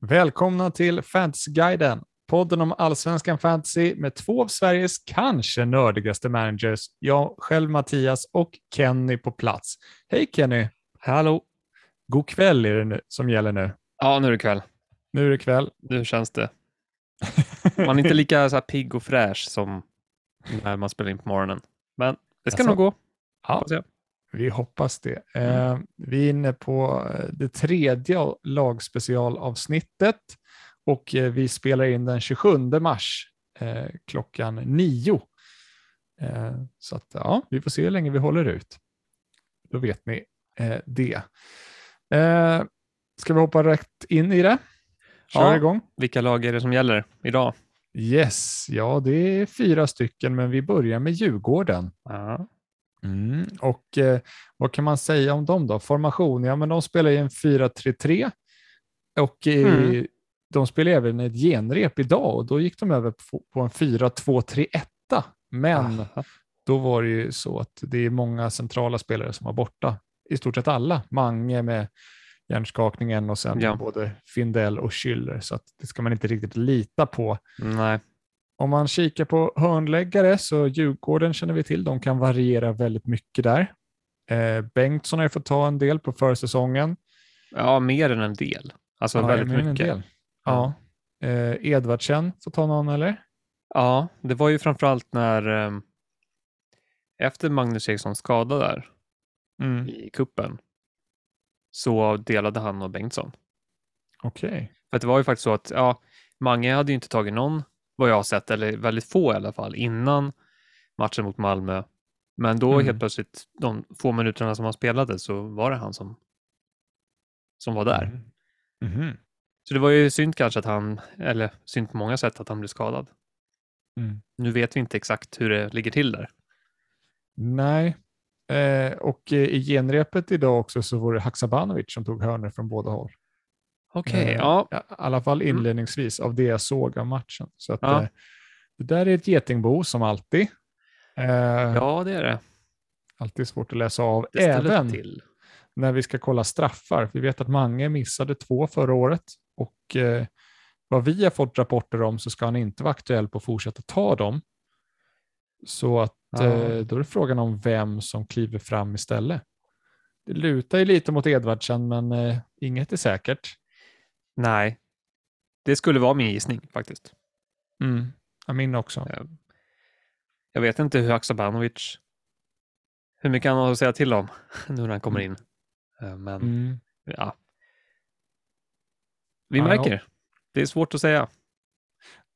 Välkomna till Fantasyguiden, podden om allsvenskan fantasy med två av Sveriges kanske nördigaste managers. Jag själv Mattias och Kenny på plats. Hej Kenny! Hallå! God kväll är det nu, som gäller nu. Ja, nu är det kväll. Nu är det kväll. Nu känns det. Man är inte lika så pigg och fräsch som när man spelar in på morgonen. Men det ska Jaså? nog gå. Ja. Vi hoppas det. Mm. Eh, vi är inne på eh, det tredje lagspecialavsnittet och eh, vi spelar in den 27 mars eh, klockan nio. Eh, så att, ja, vi får se hur länge vi håller ut. Då vet ni det. Eh, ska vi hoppa rätt in i det? Kör Ja. igång. Vilka lag är det som gäller idag? Yes, ja det är fyra stycken, men vi börjar med Djurgården. Ja. Mm. Och eh, vad kan man säga om dem då? Formation, ja men de spelar i en 4-3-3 och eh, Mm. de spelar även ett genrep idag och då gick de över på, på en 4-2-3-1. Men Aha. då var det ju så att det är många centrala spelare som var borta. I stort sett alla. Mange med hjärnskakningen och sen Ja. både Findell och Schüller. Så att det ska man inte riktigt lita på. Nej. Om man kikar på hörnläggare så Djurgården känner vi till, de kan variera väldigt mycket där. Eh, Bengtsson har ju fått ta en del på försäsongen. Ja, mer än en del. Alltså Ja, väldigt än en mycket. del. Ja. Eh, Edvardsen får ta någon eller? Ja, det var ju framförallt när ehm, efter Magnus Eriksson skada där Mm. i kuppen så delade han och Bengtsson. Okej. För att det var ju faktiskt så att ja, Mange hade ju inte tagit någon, vad jag har sett, eller väldigt få i alla fall, innan matchen mot Malmö. Men då Mm. helt plötsligt, de få minuterna som han spelade, så var det han som, som var där. Mm. Mhm. Så det var ju synd kanske att han, eller synd på många sätt att han blev skadad. Mm. Nu vet vi inte exakt hur det ligger till där. Nej, eh, och eh, i genrepet idag också så var det Haksabanovic som tog hörnor från båda håll. Okej, Eh, ja. I alla fall inledningsvis av det jag såg av matchen. Så att, Ja. eh, det där är ett getingbo som alltid. Eh, Ja, det är det. Alltid svårt att läsa av. Även till. när vi ska kolla straffar. Vi vet att Mange missade två förra året och vad vi har fått rapporter om så ska han inte vara aktuell på att fortsätta ta dem. Så att Ja. då är det frågan om vem som kliver fram istället. Det lutar ju lite mot Edvardsen, men inget är säkert. Nej, det skulle vara min gissning faktiskt. Mm. Ja, min också. Jag vet inte hur Haksabanovic, hur mycket han har att säga till om nu när han kommer in. Eh, Men Mm. ja, vi märker. Det är svårt att säga.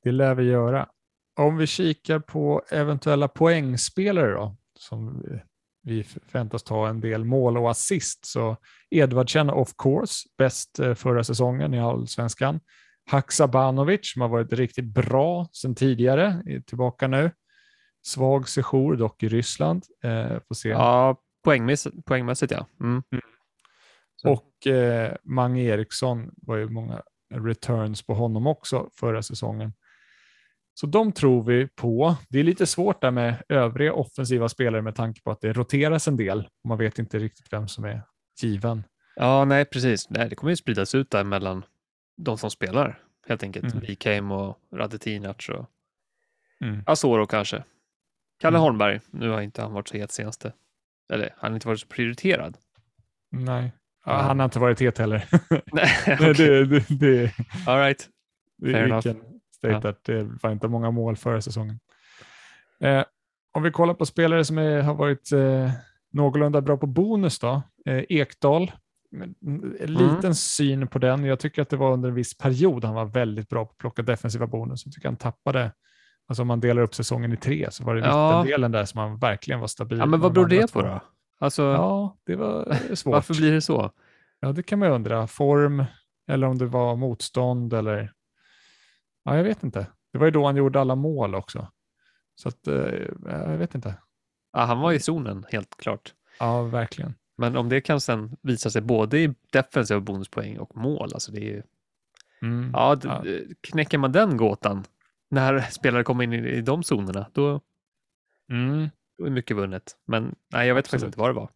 Det lär vi göra. Om vi kikar på eventuella poängspelare då, som vi förväntas ta en del mål och assist, så Edvardsen of course, bäst eh, förra säsongen i allsvenskan. Haksabanovic som har varit riktigt bra sedan tidigare, är tillbaka nu. Svag sejour dock i Ryssland. Eh, får se. Ja, poängmässigt, poängmässigt ja. Mm. Och eh, Mange Eriksson var ju många returns på honom också förra säsongen. Så de tror vi på. Det är lite svårt där med övriga offensiva spelare med tanke på att det roteras en del och man vet inte riktigt vem som är given. Ja, nej precis. Nej, det kommer ju spridas ut där mellan de som spelar helt enkelt. Mm. Wikheim och Radetinac och Mm. Asoro kanske. Kalle Mm. Holmberg, nu har inte han varit så het senaste. Eller han har inte varit så prioriterad. Nej, ja, han har inte varit het heller. Nej, okej. det, det, det, All right. Fair enough. State att det var inte många mål förra säsongen. Eh, om vi kollar på spelare som är, har varit eh, någorlunda bra på bonus då. Eh, Ekdal, mm, en liten syn på den. Jag tycker att det var under en viss period han var väldigt bra på att plocka defensiva bonus. Jag tycker han tappade, alltså om man delar upp säsongen i tre så var det Ja. mittendelen där som han verkligen var stabil. Ja, men vad beror det på då? Alltså, Ja, det var svårt. varför blir det så? Ja, det kan man ju undra. Form eller om det var motstånd eller... Ja, jag vet inte. Det var ju då han gjorde alla mål också. Så att, eh, jag vet inte. Ja, han var i zonen, helt klart. Ja, verkligen. Men om det kan sen visa sig både i defensiva bonuspoäng och mål, alltså det är ju, Mm. ja, Ja. knäcker man den gåtan när spelare kommer in i, i de zonerna, då, Mm. då är mycket vunnet. Men nej, jag vet faktiskt Absolut. inte vad det var.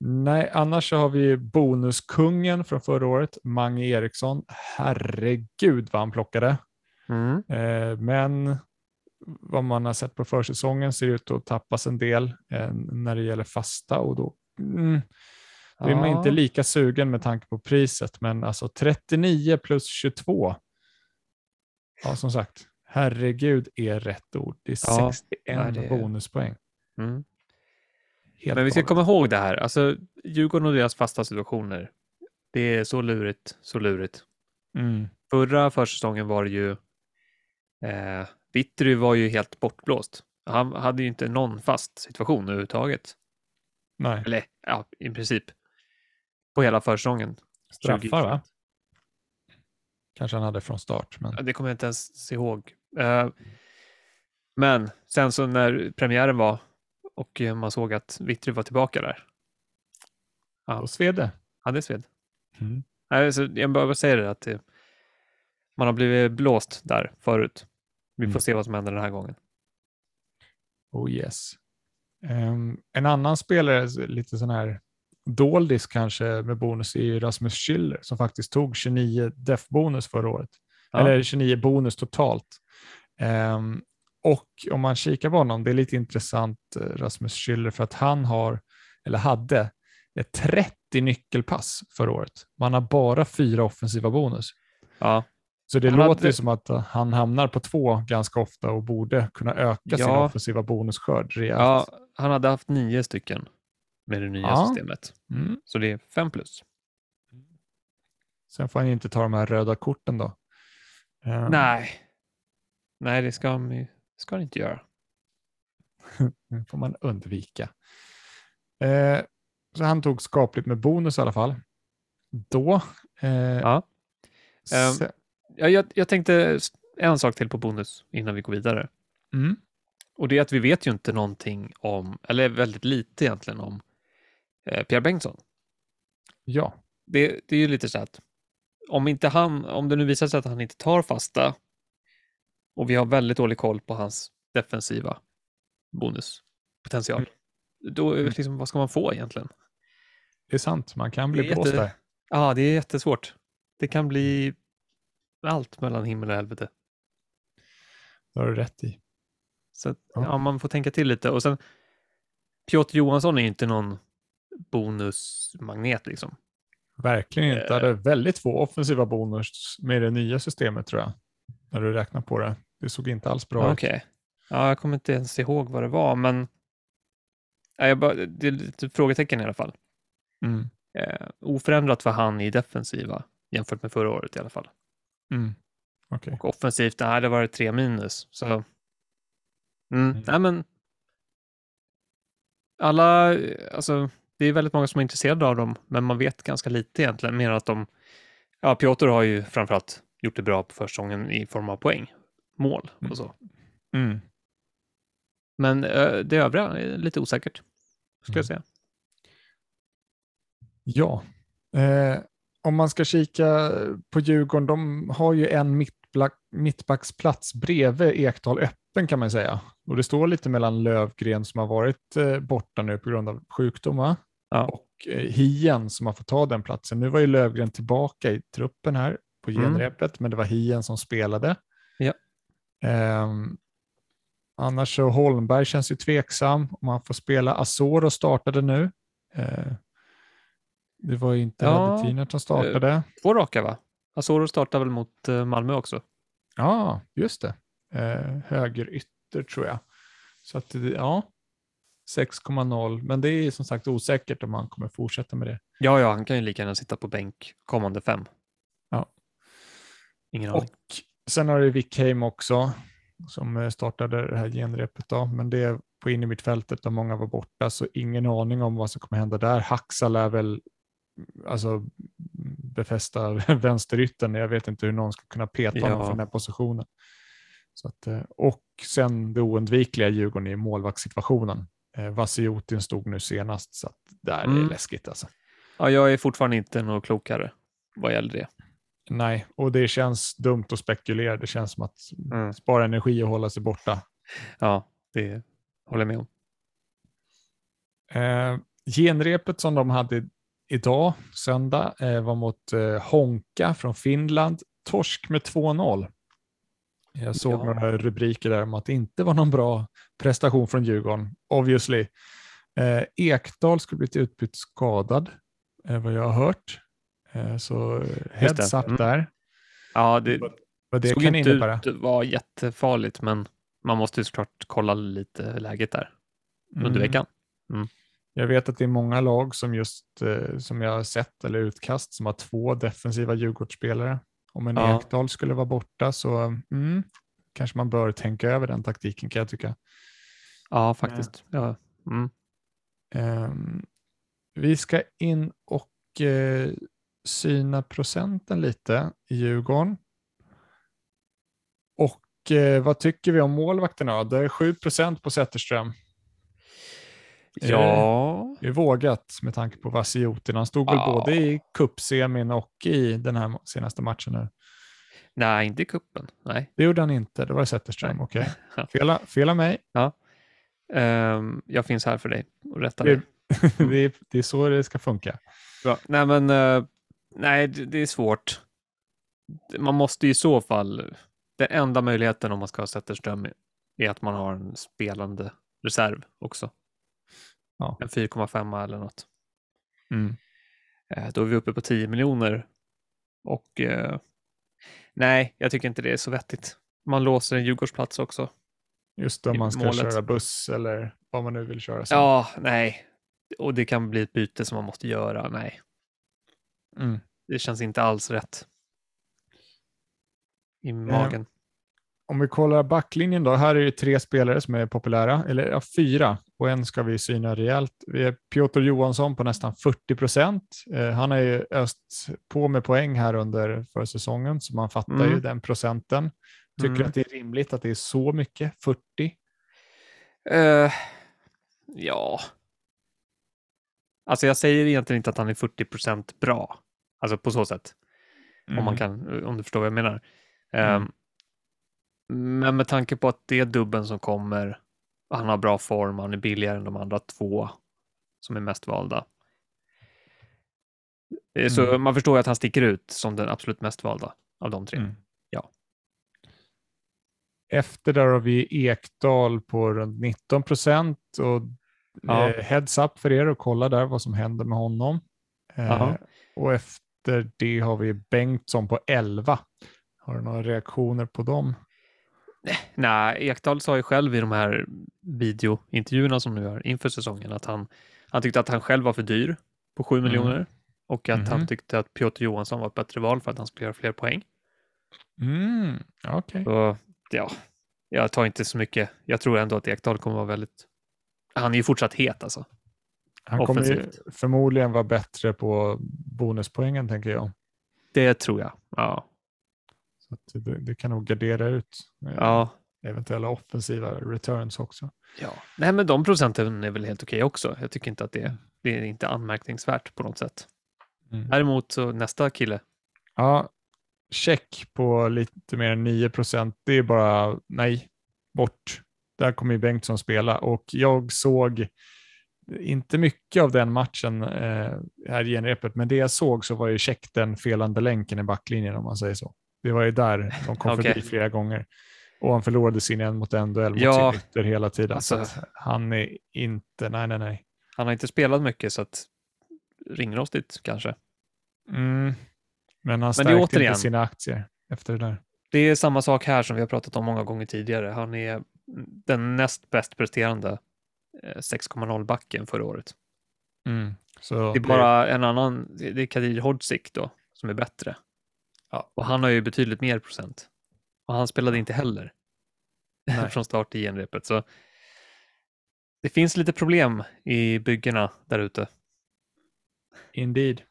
Nej, annars så har vi bonuskungen från förra året, Mange Eriksson. Herregud vad han plockade. Mm. Eh, men vad man har sett på försäsongen ser ut att tappas en del eh, när det gäller fasta och då mm, då är man Ja. inte lika sugen med tanke på priset. Men alltså 39 plus 22. Ja, som sagt, herregud är rätt ord. Det är Ja, 61 ja, det är- bonuspoäng. Mm. Helt Men vi ska komma ihåg det här. Alltså, Djurgården och deras fasta situationer. Det är så lurigt, så lurigt. Mm, Förra försäsongen var det ju... Eh, Vittry var ju helt bortblåst. Han hade ju inte någon fast situation överhuvudtaget. nej, Eller ja, i princip. På hela försäsongen. straffar va? 2021. Kanske han hade från start. Men... Det kommer jag inte ens ihåg. Eh, men sen så när premiären var och eh, man såg att Vittry var tillbaka där. Ja, Och Svede. ja det sved. Mm. Nej, så jag bara säger det att det, man har blivit blåst där förut. Vi får Mm. se vad som händer den här gången. Oh yes. Ehm, en annan spelare, lite sån här doldis kanske med bonus, är ju Rasmus Schiller som faktiskt tog 29 def-bonus förra året. Ja. Eller 29 bonus totalt. Ehm, och om man kikar på honom, det är lite intressant, eh, Rasmus Schiller, för att han har, eller hade, ett 30 nyckelpass förra året. Man har bara fyra offensiva bonus. Ja, Så det Han låter hade- ju som att eh, han hamnar på två ganska ofta och borde kunna öka sin Ja. offensiva bonusskörd rejält. ja, han hade haft nio stycken med det nya Ja. systemet. Mm. Så det är fem plus. Sen får han ju inte ta de här röda korten då. Eh, Nej, nej det ska han, ska han inte göra. Det får man undvika. Eh, så han tog skapligt med bonus i alla fall. Då. Eh, Ja. Ehm, se- Ja, jag, jag tänkte en sak till på bonus innan vi går vidare. mm, Och det är att vi vet ju inte någonting om, eller väldigt lite egentligen om eh, Pierre Bengtsson. ja, Det, det är ju lite så att om inte han, om det nu visar sig att han inte tar fasta och vi har väldigt dålig koll på hans defensiva bonuspotential, då är det Mm. liksom, vad ska man få egentligen? det är sant. Man kan bli blåst jätte- där. Ja, det är jättesvårt. Det kan bli allt mellan himmel och helvete. Det har du rätt i. Så att, Ja. ja. man får tänka till lite. Och sen, Piotr Johansson är ju inte någon bonusmagnet liksom. Verkligen inte. Eh. hade väldigt få offensiva bonus med det nya systemet tror jag. När du räknar på det. Det såg inte alls bra Okej. ut. Ja, jag kommer inte ens ihåg vad det var, men ja, bara, det är lite frågetecken i alla fall. Mm. Eh, oförändrat för han i defensiva jämfört med förra året i alla fall. Mm. Okej. Och offensivt, det hade varit tre minus. Så, mm, Mm. nej men. Alla, alltså, det är väldigt många som är intresserade av dem, men man vet ganska lite egentligen. Mer att de, ja, Piotr har ju framförallt gjort det bra på försäsongen i form av poäng, mål och så. Mm. Men eh, det övriga är lite osäkert, skulle Mm. jag säga. Ja, eh, om man ska kika på Djurgården, de har ju en mittback, mittbacksplats bredvid Ekdal öppen kan man säga. Och det står lite mellan Lövgren som har varit eh, borta nu på grund av sjukdom va? Ja. och eh, Hien som har fått ta den platsen. Nu var ju Lövgren tillbaka i truppen här på Mm. genrepet, men det var Hien som spelade. Ehm, annars så Holmberg känns ju tveksam om han får spela. Asoro startade nu. Eh, det var ju inte Ja, Radetiner som startade. Två raka va? Asoro startar väl mot eh, Malmö också? Ja, just det. Eh, höger ytter tror jag. Så att ja, 6,0. Men det är som sagt osäkert om han kommer fortsätta med det. Ja, ja, han kan ju lika gärna sitta på bänk kommande fem. Ja. Ingen aning. Och sen har det Wickheim också som eh, startade det här genrepet. Då. Men det är på in i mittfältet där många var borta, så ingen aning om vad som kommer hända där. Haxal är väl alltså, befästa vänsterytten. Jag vet inte hur någon ska kunna peta honom Ja. från den här positionen. Så att, eh, och sen det oundvikliga Djurgården i målvaktssituationen. Eh, Vasiotin stod nu senast, så att där är Mm. det läskigt alltså. Ja, jag är fortfarande inte något klokare vad gäller det. Nej, och det känns dumt att spekulera. Det känns som att Mm. spara energi och hålla sig borta. Ja, det håller jag med om. Eh, genrepet som de hade idag, söndag, eh, var mot eh, Honka från Finland. Torsk med 2-0. Jag såg Ja. några rubriker där om att det inte var någon bra prestation från Djurgården, obviously. Eh, Ekdal skulle blivit utbytt skadad, eh, vad jag har hört. Eh, så eh, heads up Mm. där. Ja, det, Vad det såg kan inte innebära. ut vara jättefarligt, men man måste ju såklart kolla lite läget där under Mm. veckan. Jag vet att det är många lag som just eh, som jag har sett eller utkast som har två defensiva Djurgårdsspelare. Om en Ja. Ekdal skulle vara borta så mm, kanske man bör tänka över den taktiken kan jag tycka. Ja, faktiskt. Ja. Mm. Ehm, vi ska in och eh, syna procenten lite i Djurgården. Och eh, vad tycker vi om målvakterna? Det är 7 procent på Zetterström. Det- Ja, Det är vågat med tanke på Vasiotin. Han stod väl Ja. både i cupsemin och i den här senaste matchen nu. nej, inte i kuppen. Nej. Det gjorde han inte. Det var Zetterström. Okej. Ja. Fel, fel av mig. Ehm, jag finns här för dig och rättar Det, dig. det, är, det är så det ska funka. Bra. Nej, men eh, nej, det, är svårt. Man måste i så fall, den enda möjligheten om man ska ha Zetterström är att man har en spelande reserv också. Ja. En 4,5 eller något. Mm. Eh, Då är vi uppe på 10 miljoner. Och eh, nej, jag tycker inte det är så vettigt. Man låser en Djurgårdsplats också. Just om man ska målet. köra buss eller vad man nu vill köra. sen. Ja, nej. Och det kan bli ett byte som man måste göra. Nej, Mm. det känns inte alls rätt. I magen. Om vi kollar backlinjen då. Här är det tre spelare som är populära. Eller ja, fyra. Och en ska vi syna rejält. Vi är Piotr Johansson på nästan 40 procent. Eh, han har ju öst på med poäng här under försäsongen. Så man fattar Mm. ju den procenten. Tycker Mm. att det är rimligt att det är så mycket? 40? Eh, ja. Alltså jag säger egentligen inte att han är 40% bra. Alltså på så sätt. Om, man Mm. kan, om du förstår vad jag menar. Mm. Ehm, men med tanke på att det är dubben som kommer, han har bra form, han är billigare än de andra två som är mest valda. Eh, Så Mm. man förstår ju att han sticker ut som den absolut mest valda av de tre. Mm. Ja. Efter där har vi Ekdal på runt 19 procent. Och Ja. eh, heads up för er och kolla där vad som händer med honom. Eh, och efter det har vi Bengtsson på 11. Har du några reaktioner på dem? Nej, Ekdal sa ju själv i de här videointervjuerna som nu gör inför säsongen att han, han tyckte att han själv var för dyr på 7 Mm. miljoner och att han Mhm. tyckte att Piotr Johansson var ett bättre val för att han skulle göra fler poäng. Mm, Okej. Så ja, jag tar inte så mycket. Jag tror ändå att Ekdal kommer vara väldigt... Han är ju fortsatt het alltså. Han kommer offensivt. förmodligen vara bättre på bonuspoängen tänker jag. Det tror jag. Ja, Så det, det kan nog gardera ut eh, ja, eventuella offensiva returns också. ja. Nej, men de procenten är väl helt okej också. Jag tycker inte att det, det är inte anmärkningsvärt på något sätt. Mm. Däremot så nästa kille. Ja, check på lite mer än 9 procent. Det är bara nej, bort. Där kommer ju Bengtsson spela och jag såg inte mycket av den matchen eh, här i genrepet, men det jag såg så var ju check den felande länken i backlinjen om man säger så. Det var ju där de kom Okej. förbi flera gånger. Och han förlorade sin en mot en duell mot Ja, sin ytter hela tiden. alltså- han är inte, nej nej nej. Han har inte spelat mycket så att ringrostigt kanske. Mm. Men han Men stärkte återigen- inte sina aktier efter det där. Det är samma sak här som vi har pratat om många gånger tidigare. Han är den näst bäst presterande eh, 6,0 backen förra året. Mm. Det är bara en annan, det är Kadir Hodzic då, som är bättre. Ja. Och han har ju betydligt mer procent. Och han spelade inte heller från start i genrepet. Så det finns lite problem i byggena där ute. Indeed.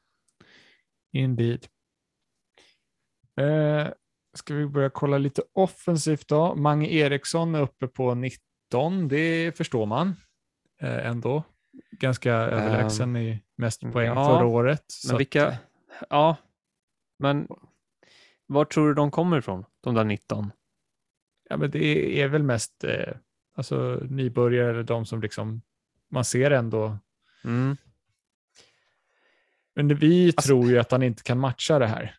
Indeed. Eh, ska vi börja kolla lite offensivt då? Mange Eriksson är uppe på 19. Det förstår man eh, ändå. Ganska överlägsen i mest poäng ja, förra året. Men att, vilka, ja, men var tror du de kommer ifrån, de där 19? ja, men det är väl mest eh, alltså, nybörjare eller de som liksom man ser ändå Mm. Men vi Alltså- tror ju att han inte kan matcha det här,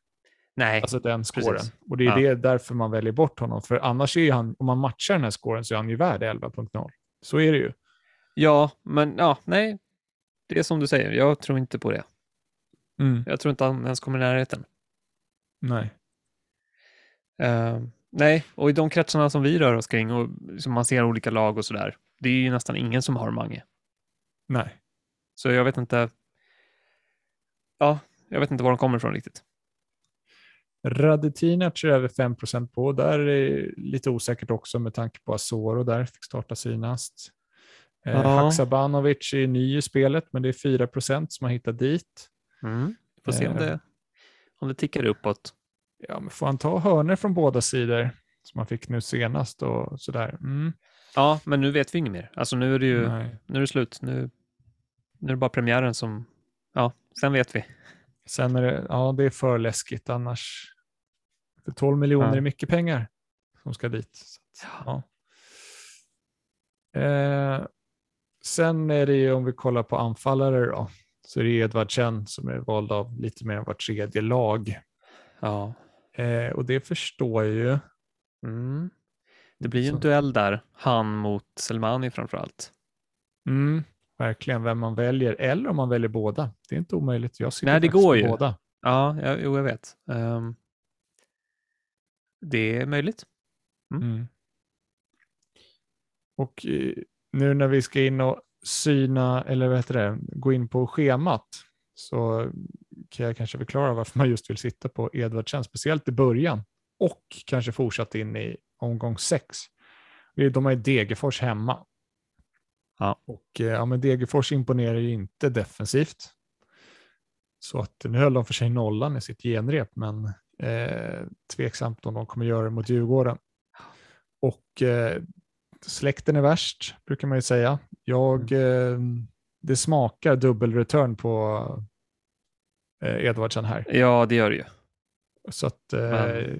Nej, alltså den scoren. precis. Och det är Ja. det därför man väljer bort honom. För annars är ju han, om man matchar den här scoren så är han ju värd 11.0. Så är det ju. ja, men ja, nej. Det är som du säger, jag tror inte på det. Mm. Jag tror inte han ens kommer i närheten. Nej. Eh, nej, och i de kretsarna som vi rör oss kring och som man ser olika lag och sådär, det är ju nästan ingen som har Mange. Nej. Så jag vet inte. Ja, jag vet inte var de kommer ifrån riktigt. Radetinac är över 5 på. Där är lite osäkert också med tanke på Asoro där fick starta senast. Eh, Ja. Haksabanovic är ny i spelet, men det är 4% som har hittat dit. Mm. Får se om Eh. det, om det tickar uppåt. Ja, men får han ta hörner från båda sidor som han fick nu senast och sådär? Mm. Ja, men nu vet vi inget mer. Alltså nu är det ju Nej. nu är det slut. Nu, nu är det bara premiären som, ja, sen vet vi. Sen är det, ja, det är för läskigt annars. För 12 miljoner Ja. är mycket pengar som ska dit. Att, ja. Eh, sen är det ju om vi kollar på anfallare då, så är det Edvardsen som är vald av lite mer än var tredje lag. Ja. Eh, och det förstår jag ju. Mm. Det blir ju en Så. duell där, han mot Selmani framför allt. Mm, verkligen vem man väljer, eller om man väljer båda. Det är inte omöjligt. Jag sitter Nej, det går ju. båda. Ja, ja jo, jag vet. Ehm, det är möjligt. Mm. Mm. Och eh, nu när vi ska in och syna, eller vad heter det, gå in på schemat, så kan jag kanske förklara varför man just vill sitta på Edvardsen, speciellt i början, och kanske fortsatt in i omgång sex. Det är- De har ju Degerfors hemma. Ja. Och eh, ja, men Degerfors imponerar ju inte defensivt. Så att nu höll de för sig nollan i sitt genrep, men eh, tveksamt om de kommer göra det mot Djurgården. Och eh, släkten är värst, brukar man ju säga. Jag, eh, det smakar dubbelreturn på eh, Edvardsen här. Ja, det gör det ju. Så att eh,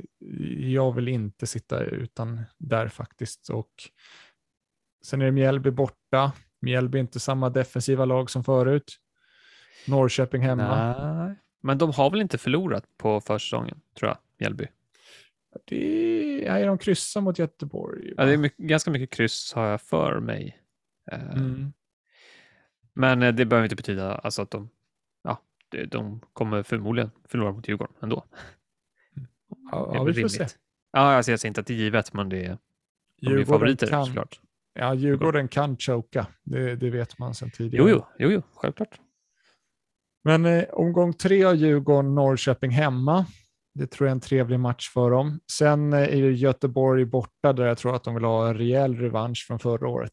jag vill inte sitta utan där faktiskt. Och sen är det Mjällby borta. Mjällby är inte samma defensiva lag som förut. Norrköping hemma. Nej. Men de har väl inte förlorat på försäsongen, tror jag, Mjällby. Det är de kryssar mot Göteborg. Ja, det är mycket, ganska mycket kryss har jag för mig. Eh, mm. Men eh, det behöver inte betyda alltså att de, ja, de, kommer förmodligen förlora mot Djurgården ändå. Ja, vi får se. Ja, alltså jag säger inte att det är givet, men det är, de är favoriter kan, såklart. Ja, Djurgården kan choka. Det, det vet man sedan tidigare. Jo, jo, jo, självklart. Men eh, omgång tre av Djurgården, Norrköping hemma. Det tror jag är en trevlig match för dem. Sen eh, är det Göteborg borta där jag tror att de vill ha en rejäl revansch från förra året.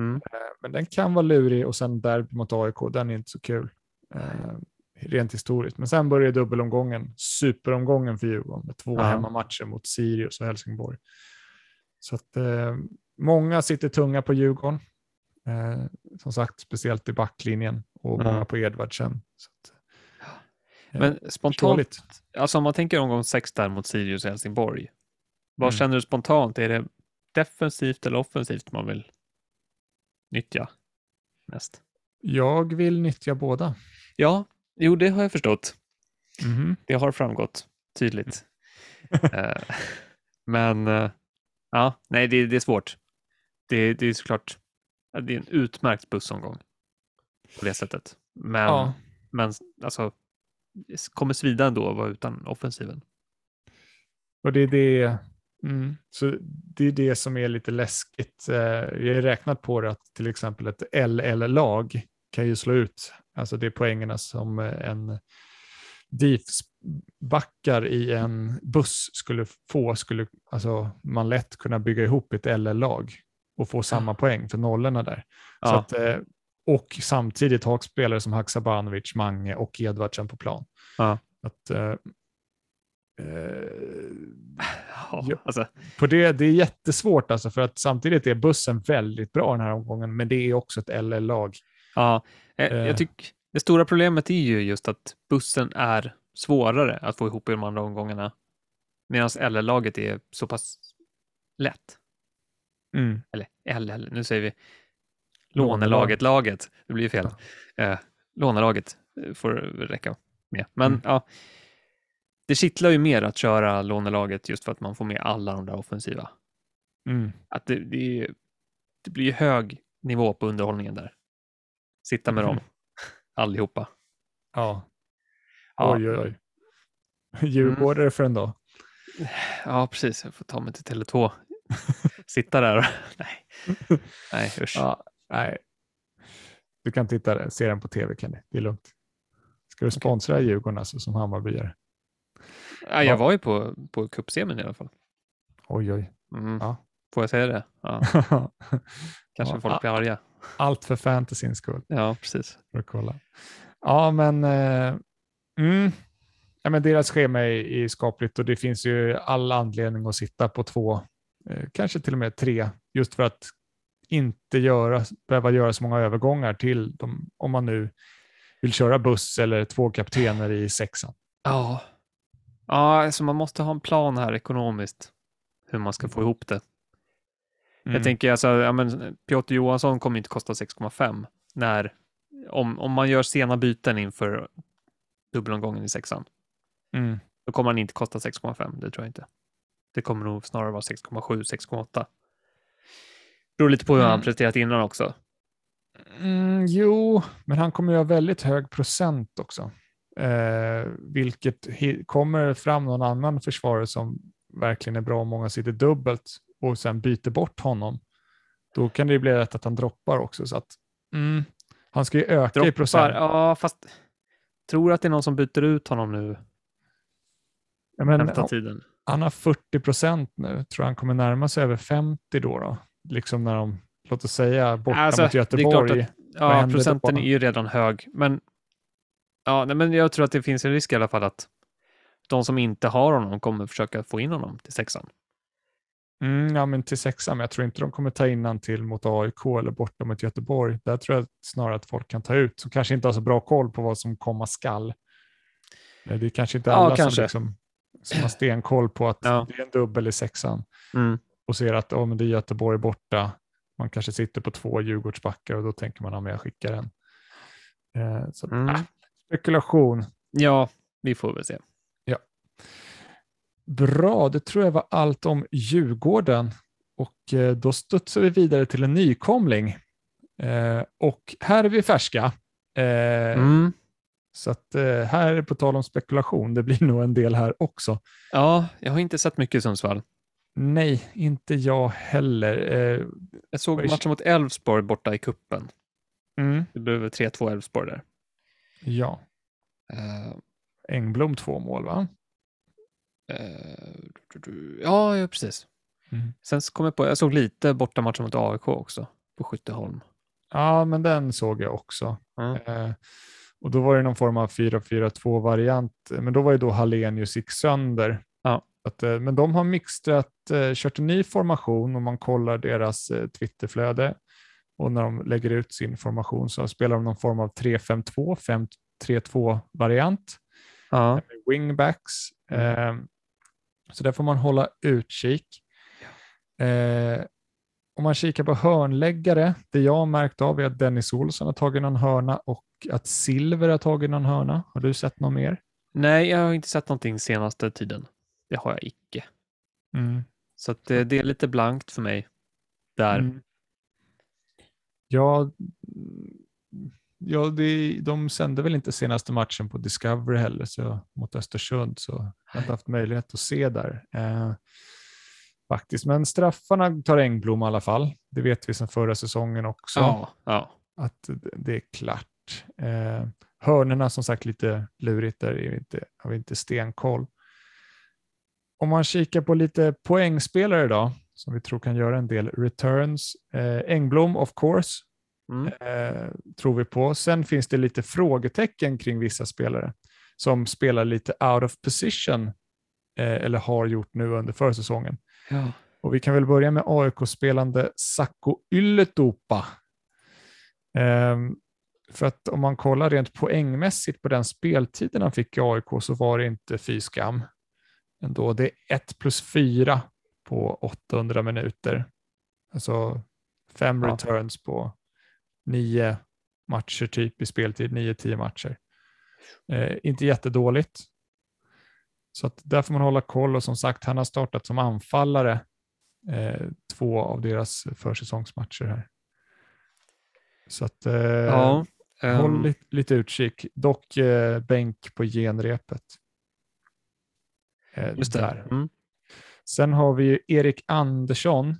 Mm. Eh, Men den kan vara lurig och sen derby mot AIK, den är inte så kul. Eh, rent historiskt. Men sen börjar dubbelomgången, superomgången för Djurgården med två Ja. hemmamatcher mot Sirius och Helsingborg. Så att eh, många sitter tunga på Djurgården. Eh, som sagt, speciellt i backlinjen och många på Edvardsen. Att, eh, Men spontant, förståeligt. alltså om man tänker omgång sex där mot Sirius och Helsingborg, vad Mm. känner du spontant? Är det defensivt eller offensivt man vill nyttja mest? Jag vill nyttja båda. Ja, jo, det har jag förstått. Mhm. Det har framgått tydligt. Eh, Men eh, ja, nej, det, det är svårt. Det, det är såklart det är en utmärkt bussomgång på det sättet. Men, Ja. men alltså, kommer svida ändå att vara utan offensiven. Och det är det, mm, så det är det som är lite läskigt. Eh, Jag har räknat på det att till exempel ett LL-lag kan ju slå ut, alltså det är poängerna som eh, en DIFs-backar i en buss skulle få, skulle alltså man lätt kunna bygga ihop ett LL-lag och få samma poäng för nollorna där. Så Ja. att, eh, och samtidigt ha spelare som Haksabanovic, Mange och Edvardsen på plan. Ja. Att, eh, eh, Ja, alltså, på det, det är jättesvårt alltså för att samtidigt är bussen väldigt bra den här omgången, men det är också ett LL-lag. ja, Eh. jag tycker det stora problemet är ju just att bussen är svårare att få ihop i de andra omgångarna. Medan LL-laget är så pass lätt. Eller LL, nu säger vi Lånelag. lånelaget-laget. Det blir ju fel. Eh, lånelaget eh, får räcka med. Men Mm. ja, det kittlar ju mer att köra lånelaget just för att man får med alla de där offensiva. Mm. Att det, det, är- det blir ju hög nivå på underhållningen där. Sitta med dem allihopa. Ja. Ja. Oj, oj, oj. Djurgårdare för en dag. Ja, precis. Jag får ta mig till Tele2. Sitta där och... Nej, nej usch. Ja, nej. Du kan titta se den på tv Kenny. Det är lugnt. Ska du sponsra Djurgården alltså, som Hammarbyare? Ja, jag var ju på, på cupsemin i alla fall. Oj, oj. Mm. Ja. Får jag säga det? Ja, kanske Ja, folk blir arga. Allt för fantasyns skull. Ja, precis. För att kolla. Ja, men, eh, mm. ja, men deras schema är, är skapligt och det finns ju all anledning att sitta på två, kanske till och med tre, just för att inte göra, behöva göra så många övergångar till dem, om man nu vill köra buss eller två kaptener i sexan. Ja. Ja, alltså man måste ha en plan här ekonomiskt. Hur man ska få ihop det. Mm. Jag tänker alltså, ja, men Piotr Johansson kommer inte kosta 6,5 när om, om man gör sena byten inför dubbelomgången i sexan. Mm. Då kommer han inte kosta 6,5. Det tror jag inte. Det kommer nog snarare vara 6,7, 6,8. Beror lite på hur han Mm. presterat innan också. Mm, jo, men han kommer ju ha väldigt hög procent också. Eh, vilket kommer fram någon annan försvarare som verkligen är bra om många sitter dubbelt och sen byter bort honom. Då kan det ju bli rätt att han droppar också. Så att, mm, han ska ju öka i Droppar, procent. ja fast tror att det är någon som byter ut honom nu Ja, men, han, tiden? Han har 40 procent nu. Tror han kommer närma sig över 50 då? då? Liksom när de, låt oss säga, borta Alltså, mot det är Göteborg. klart att- Ja, då? procenten är ju redan hög, men ja, nej, men jag tror att det finns en risk i alla fall att de som inte har honom kommer försöka få in honom till sexan. Mm, ja, men till sexan, men jag tror inte de kommer ta innan till mot AIK eller borta mot Göteborg. Där tror jag snarare att folk kan ta ut, som kanske inte har så bra koll på vad som komma skall. Det är kanske inte Ja, alla kanske. som, liksom, som har stenkoll på att Ja. det är en dubbel i sexan Mm. och ser att oh, men det är Göteborg borta. Man kanske sitter på två Djurgårdsbackar och då tänker man att jag skickar en. Eh, så, Mm. äh, spekulation. Ja, vi får väl se. Bra, det tror jag var allt om Djurgården. Och eh, då studsar vi vidare till en nykomling. Eh, och här är vi färska. Eh, Mm. Så att eh, här på tal om spekulation. Det blir nog en del här också. Ja, jag har inte sett mycket i Sundsvall. Nej, inte jag heller. Eh, Jag såg matchen mot Elfsborg borta i kuppen. mm, Det blev 3-2 Elfsborg där. ja, Eh, Engblom två mål va? eh, ja, ja, precis. Mm. Sen så kom jag på, jag såg lite borta matchen mot AIK också på Skytteholm. Ja, men den såg jag också. Mm. Eh, och då var det någon form av 4-4-2 variant, men då var ju då Hallenius gick sönder. Ja. Att, eh, men de har mixtrat, eh, kört en ny formation om man kollar deras eh, Twitterflöde och när de lägger ut sin formation så spelar de någon form av 3-5-2, 5-3-2 variant Ja. med wingbacks. Eh, så där får man hålla utkik. Eh, om man kikar på hörnläggare, det jag har märkt av är att Dennis Olsson har tagit någon hörna och att Silver har tagit någon hörna. Har du sett något mer? Nej, jag har inte sett någonting senaste tiden. Det har jag icke. Så att det, det är lite blankt för mig där. Mm. Ja, ja det, de sände väl inte senaste matchen på Discovery heller så, mot Östersund, så jag har inte haft möjlighet att se där. Eh, faktiskt. Men straffarna tar Engblom i alla fall. Det vet vi sedan förra säsongen också. Ja, ja. att det- är klart. Eh, hörnerna som sagt lite lurigt, där är vi inte, har vi inte stenkoll. Om man kikar på lite poängspelare då, som vi tror kan göra en del returns. Eh, Engblom of course, Mm. eh, tror vi på. Sen finns det lite frågetecken kring vissa spelare som spelar lite out of position eller har gjort nu under försäsongen. ja. Och vi kan väl börja med AIK-spelande Sacco Ylletupa. Ehm, för att om man kollar rent poängmässigt på den speltiden han fick i AIK så var det inte fy skam. Ändå. Det är 1 plus 4 på 800 minuter. Alltså fem Ja. returns på nio matcher typ i speltid, 9-10 matcher. Eh, inte jättedåligt. Så att där får man hålla koll och som sagt, han har startat som anfallare eh, två av deras försäsongsmatcher här. Så att eh, Ja, håll ehm, lite, lite utkik. Dock eh, bänk på genrepet. Eh, just där. Mm. Sen har vi ju Erik Andersson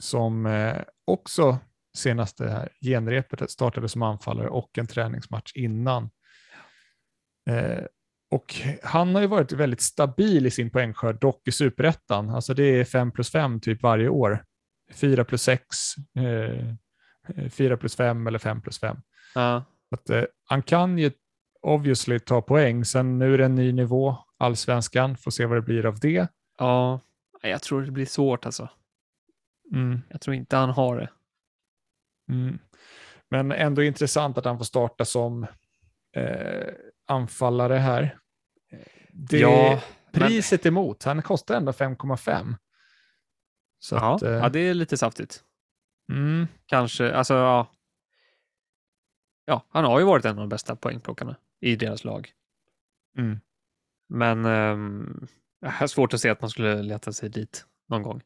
som eh, också senaste här genrepet startade som anfallare och en träningsmatch innan. Eh, och han har ju varit väldigt stabil i sin poängskörd, dock i superettan. Alltså det är 5 plus 5 typ varje år. 4 plus 6, eh, 4 plus 5 eller 5 plus 5. Ja, Att, eh, han kan ju obviously ta poäng, sen nu är det en ny nivå, allsvenskan, får se vad det blir av det. ja, jag tror det blir svårt alltså. Mm. Jag tror inte han har det. Mm. Men ändå intressant att han får starta som eh, anfallare här. Det, Ja, men- priset emot, han kostar ändå 5,5. Så Ja, att, eh, ja, det är lite saftigt. mm, Kanske, alltså ja. Ja, han har ju varit en av de bästa poängplockarna i deras lag. mm. Men um, jag har svårt att se att man skulle leta sig dit någon gång.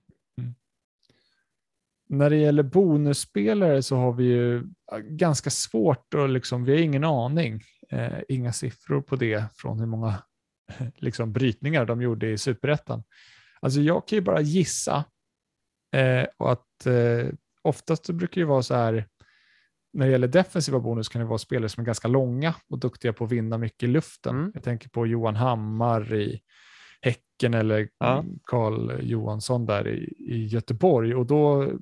När det gäller bonusspelare så har vi ju eh, ganska svårt och liksom, vi har ingen aning, eh, inga siffror på det från hur många liksom, brytningar de gjorde i superettan. Alltså jag kan ju bara gissa eh, och att eh, oftast så brukar det vara så här när det gäller defensiva bonus kan det vara spelare som är ganska långa och duktiga på att vinna mycket i luften. Mm. Jag tänker på Johan Hammar i Häcken eller Ja. Karl Johansson där i, i Göteborg och då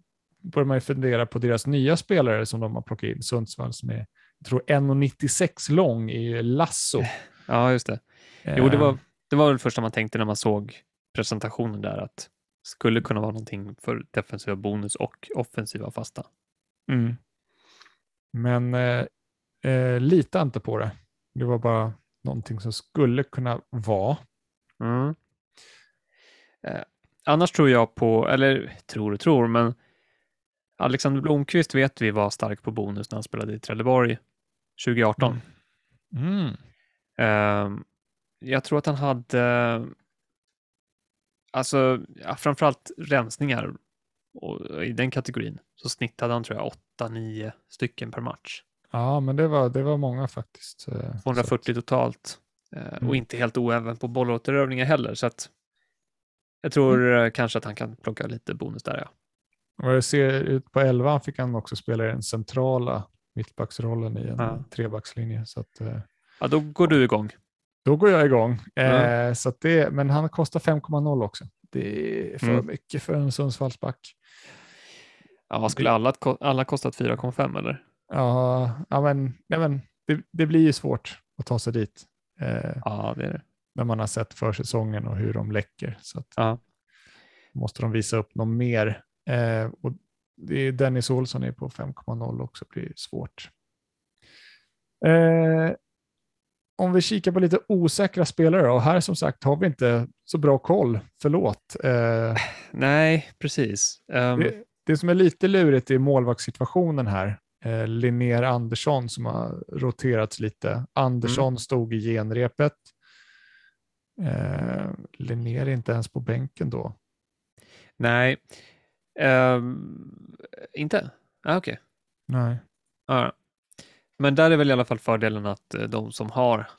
börjar man ju fundera på deras nya spelare som de har plockat in, Sundsvall som är jag tror 1,96 lång i Lasso. Ja, just det. Jo, det var, det var väl första man tänkte när man såg presentationen där att skulle kunna vara någonting för defensiva bonus och offensiva fasta. Mm. Men eh, eh, lita inte på det. Det var bara någonting som skulle kunna vara. Mm. Eh, annars tror jag på, eller tror och tror, men Alexander Blomqvist vet vi var stark på bonus när han spelade i Trelleborg 2018. Mm. Eh, jag tror att han hade, alltså ja, framförallt rensningar och i den kategorin så snittade han tror jag 8-9 stycken per match. Ja, men det var, det var många faktiskt. eh, så 240 totalt eh, Mm. och inte helt oäven på bollåterövningar heller så att jag tror eh, kanske att han kan plocka lite bonus där ja. Vad jag ser ut på elvan fick han också spela i den centrala mittbacksrollen i en Ja. trebackslinje. Så att, eh, Ja, då går du igång. Då går jag igång. Eh, Ja. så det, men han kostar 5,0 också. Det är för Mm. mycket för en Sundsvallsback. Ja, skulle alla, alla kostat 4,5 eller? Ja, ja men, ja, men det, det blir ju svårt att ta sig dit. Eh, Ja, det är det. när man har sett försäsongen och hur de läcker. Så att Ja. måste de visa upp något mer. Eh, och det är Dennis Olsson är på 5,0 också, det blir svårt. Eh, om vi kikar på lite osäkra spelare och här som sagt har vi inte så bra koll, förlåt. Eh, Nej, precis. Ehm, det, det som är lite lurigt är målvaktssituationen här. Eh, Linnér Andersson som har roterats lite. Andersson Mm. stod i genrepet. Eh, Linnér är inte ens på bänken då. nej. Ehm, inte? Ah, Okej. Nej. Ja. Men där är väl i alla fall fördelen att eh, de som har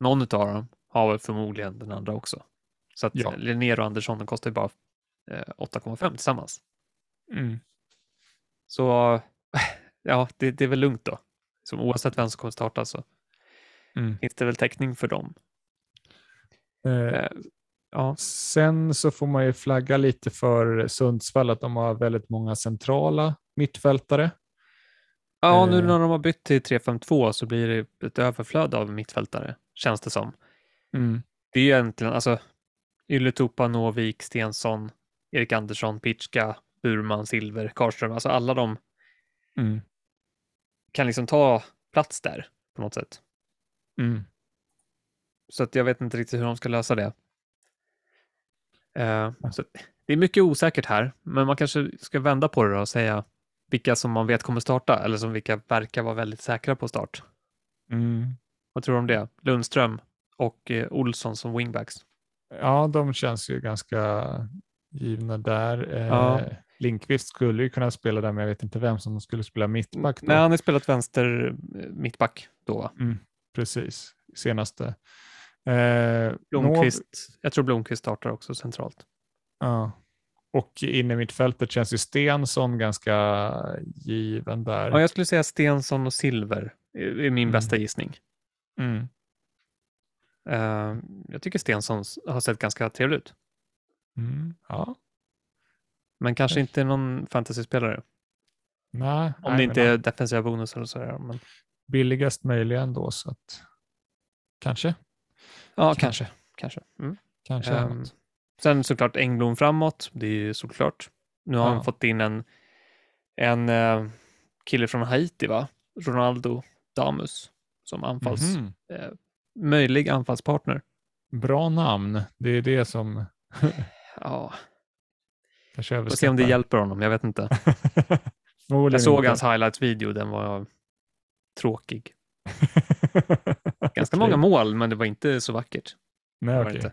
någon av dem har väl förmodligen den andra också. Så att Ja. Linnér och Andersson de kostar ju bara eh, 8,5 tillsammans. Mm. Så ja, det, det är väl lugnt då. Så oavsett vem som kommer starta så Mm. finns det väl täckning för dem. Eh, Eh, ja, Sen så får man ju flagga lite för Sundsvall att de har väldigt många centrala mittfältare. Ja nu Eh. när de har bytt till 3-5-2 så blir det ett överflöd av mittfältare, känns det som. Det är ju egentligen, alltså, Ylätupa, Novik, Stensson, Erik Andersson, Pitska, Burman, Silver, Karlström, alltså alla de Mm. kan liksom ta plats där på något sätt. Mm. Så att jag vet inte riktigt hur de ska lösa det. Så att det är mycket osäkert här, men man kanske ska vända på det och säga vilka som man vet kommer starta eller som vilka verkar vara väldigt säkra på start. Mm. Vad tror du om det? Lundström och eh, Olsson som wingbacks. Ja, de känns ju ganska givna där. Eh, Ja. Linkvist skulle ju kunna spela där, men jag vet inte vem som skulle spela mittback. Då. Nej, han har spelat vänster eh, mittback då. Mm, precis, senaste. Eh, Blomqvist, jag tror Blomqvist startar också centralt. Ja. Och inne i mittfältet känns ju Stensson ganska given där. Ja, jag skulle säga Stensson och Silver är min Mm. bästa gissning. Mm. Eh, jag tycker Stensson har sett ganska trevlig ut, Mm. Ja, men kanske inte någon fantasyspelare. nej. Om nej, det inte är defensiva bonusar och sådär. Men, billigast möjliga ändå, så att kanske, ja, Kan- kanske. kanske. Mm. kanske Ehm, något. Sen såklart Engblom framåt, det är ju såklart. Nu har Ja. han fått in en, en eh, kille från Haiti, va? Ronaldo Damus, som anfalls, Mhm. eh, möjlig anfallspartner. Bra namn, det är det som Ja, kanske får se om det hjälper honom, jag vet inte. Jag såg inte. hans highlights-video, den var tråkig. Ganska många mål, men det var inte så vackert. Nej, okej. inte.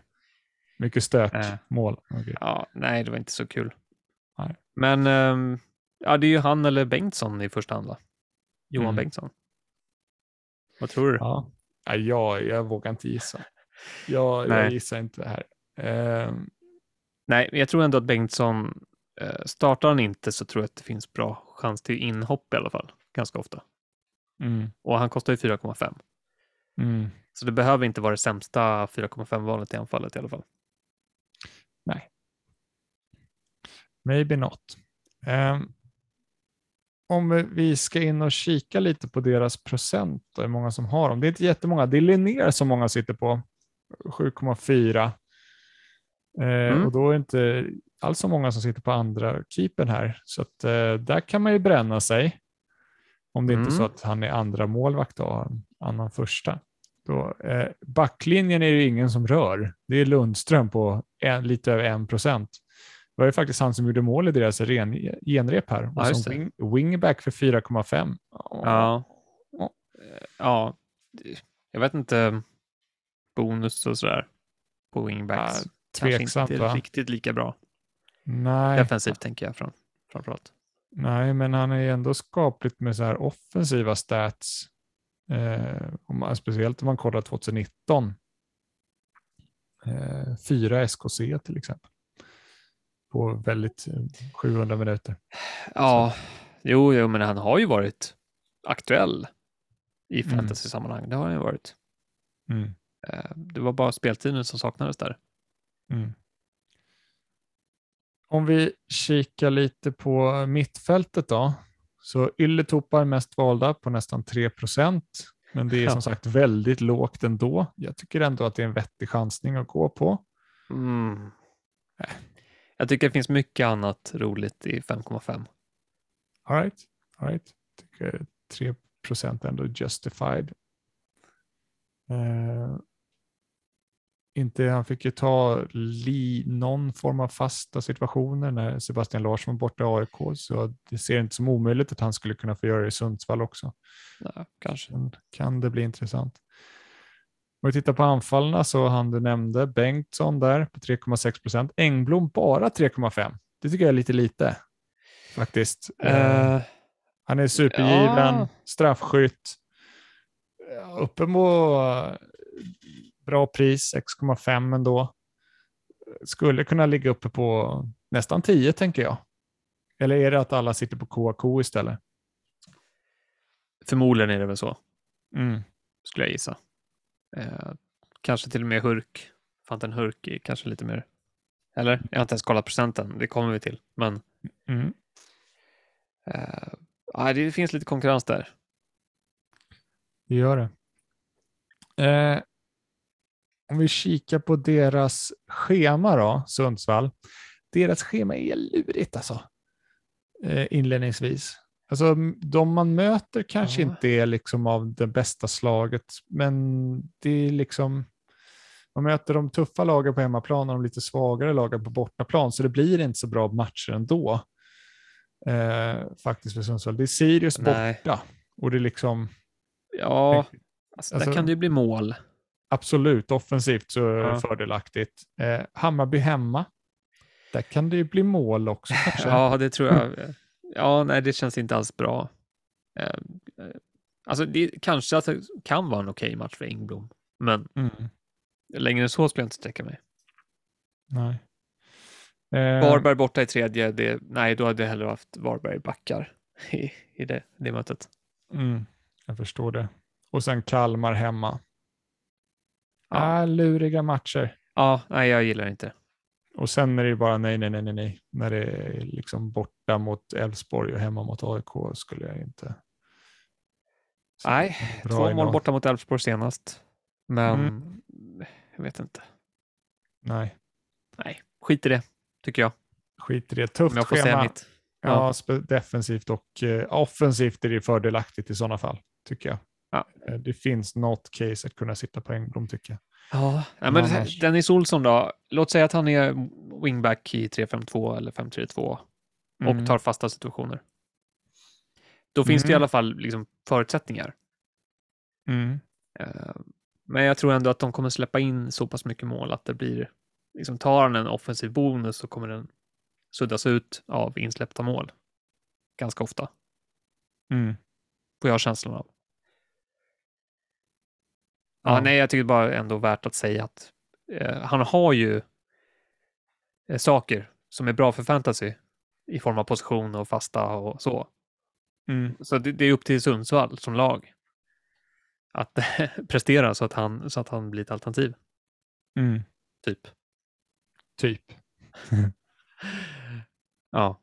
Mycket stök, Eh. mål. Okej. Ja, nej, det var inte så kul. Nej. Men ehm, ja, det är ju han eller Bengtsson i första hand, va? Johan Mm. Bengtsson. Vad tror du? Ja. Ja, jag, jag vågar inte gissa. Jag, jag gissar inte här. Ehm, Nej, jag tror ändå att Bengtsson, eh, startar han inte så tror jag att det finns bra chans till inhopp i alla fall, ganska ofta. mm, Och han kostar ju 4,5. mm. Så det behöver inte vara det sämsta 4,5-valet i anfallet i alla fall. Maybe not. Ehm, om vi ska in och kika lite på deras procent, då, hur många som har dem. Det är inte jättemånga. Det är Linnér som många sitter på, 7,4. Eh, Mm. Och då är det inte alls så många som sitter på andra keepern här. Så att, eh, där kan man ju bränna sig. Om det inte är så Mm. att han är andra målvakt och har en annan första. Då, eh, backlinjen är ju ingen som rör. Det är Lundström på en, lite över 1 procent. Det var ju faktiskt han som gjorde mål i deras ren, genrep här. Och Ja, som wing, wingback för 4,5. Ja. Ja. Jag vet inte. Bonus och sådär på wingbacks. Ja, Kanske tveksamt, inte va? riktigt lika bra. Nej, Defensivt tänker jag fram, framförallt. nej, men han är ju ändå skapligt med så här offensiva stats. Eh, om man, speciellt om man kollar 2019. Eh, fyra SKC till exempel. På väldigt eh, 700 minuter. Ja, jo, jo, men han har ju varit aktuell i Mm. fantasy-sammanhang. Det har han ju varit. Mm. Eh, Det var bara speltiden som saknades där. Mm. Om vi kikar lite på mittfältet då. Så Ylätupa är mest valda på nästan 3% Men det är som sagt väldigt lågt ändå. Jag tycker ändå att det är en vettig chansning att gå på. Mm. Jag tycker det finns mycket annat roligt i 5,5. All right. All right. Tycker 3% ändå justified. Eh, inte, han fick ju ta li, någon form av fasta situationer när Sebastian Larsson var borta i AIK, så det ser inte som omöjligt att han skulle kunna få göra det i Sundsvall också. Ja, kanske. Sen kan det bli intressant. Om vi tittar på anfallarna så han du nämnde, Bengtsson där på 3,6 procent. Engblom bara 3,5. Det tycker jag är lite lite faktiskt. Eh, han är supergiven, ja. straffskytt. Eh, Uppe på bra pris, 6,5 ändå. Skulle kunna ligga uppe på nästan 10 tänker jag. Eller är det att alla sitter på KK istället? förmodligen är det väl så, Mm. skulle jag gissa. Eh, kanske till och med Hurk. Fanten Hurk är kanske lite mer... Eller? Jag har inte ens kollat procenten, det kommer vi till. Men Mm. eh, det finns lite konkurrens där. Det gör det. Eh, om vi kikar på deras schema då, Sundsvall. Deras schema är lurigt alltså. Eh, inledningsvis. Alltså, de man möter kanske Ja. inte är liksom av det bästa slaget, men det är liksom man möter de tuffa lagen på hemmaplan och de lite svagare lagen på bortaplan, så det blir inte så bra matcher ändå. Eh, faktiskt för Sundsvall. Det är Sirius Nej. borta och det är liksom Ja, Alltså, Alltså- där kan det ju bli mål. Absolut, offensivt så Ja. fördelaktigt. Eh, Hammarby hemma. Där kan det ju bli mål också kanske. Ja, det tror jag. Ja, nej, det känns inte alls bra. Eh, eh, Alltså, det kanske det kan vara en okej match för Engblom, men Mm, längre än så skulle jag inte sträcka mig. nej. Eh, Varberg borta i tredje, det, nej, då hade jag hellre haft Varberg backar i, i det, det mötet. Mm, jag förstår det. Och sen Kalmar hemma. Ja. Ah, luriga matcher. Ja, nej, jag gillar inte. Och sen är det ju bara nej, nej, nej, nej, nej. När det är liksom borta mot Elfsborg och hemma mot AIK skulle jag inte. Så Nej, två mål idag. borta mot Elfsborg senast. Men Mm. jag vet inte. Nej, Nej, skit i det, tycker jag. skit i det. Om Tufft jag får schema. säga mitt. Ja, spe- defensivt och eh, offensivt är det fördelaktigt i sådana fall, tycker jag. Ja. Eh, Det finns något case att kunna sitta på Engblom, tycker jag. Ja, ja men annars- Dennis Olsson då? Låt säga att han är wingback i 3-5-2 eller 5-3-2 och Mm. tar fasta situationer. Då finns det i Mm. alla fall liksom förutsättningar. Mm. Eh, Men jag tror ändå att de kommer släppa in så pass mycket mål att det blir, liksom tar han en offensiv bonus så kommer den suddas ut av insläppta mål. Ganska ofta, Mm. får jag känslan av. Ja, nej, jag tycker bara ändå värt att säga att eh, han har ju eh, saker som är bra för fantasy i form av position och fasta och så. Mm. Så det, det är upp till Sundsvall som lag att prestera så att han, så att han blir ett alternativ, Mm. typ. Typ. Ja.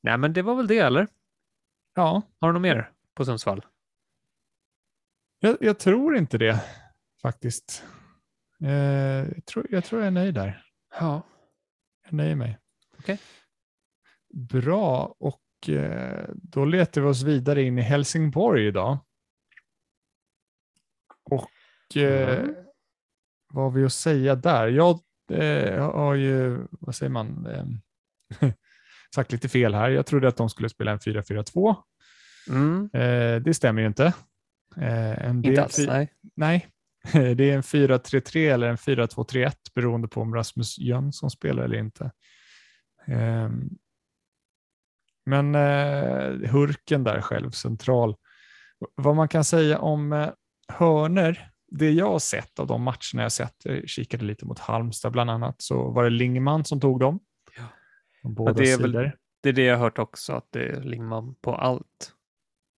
Nej, men det var väl det, eller? Ja, Har du något mer på Sundsvall? Jag, jag tror inte det faktiskt. Eh, jag, tror, jag tror jag är nöjd där. Ja. Jag nöjer mig. Okej. Bra, och eh, då letar vi oss vidare in i Helsingborg idag. Och eh, Mm. vad har vi att säga där? Jag eh, har ju, vad säger man, eh, sagt lite fel här. Jag trodde att de skulle spela en 4-4-2. Mm. Det stämmer ju inte. Eh, Inte alls, nej. Nej, det är en 4-3-3 eller en 4-2-3-1 beroende på om Rasmus Jönsson spelar eller inte. Ehm, Men eh, Hurken där själv, central. Vad man kan säga om eh, hörner, det jag har sett av de matcherna jag sett, jag kikade lite mot Halmstad bland annat, så var det Lingman som tog dem. Ja. Båda det är väl-. Det är det jag har hört också, att det är Lingman på allt.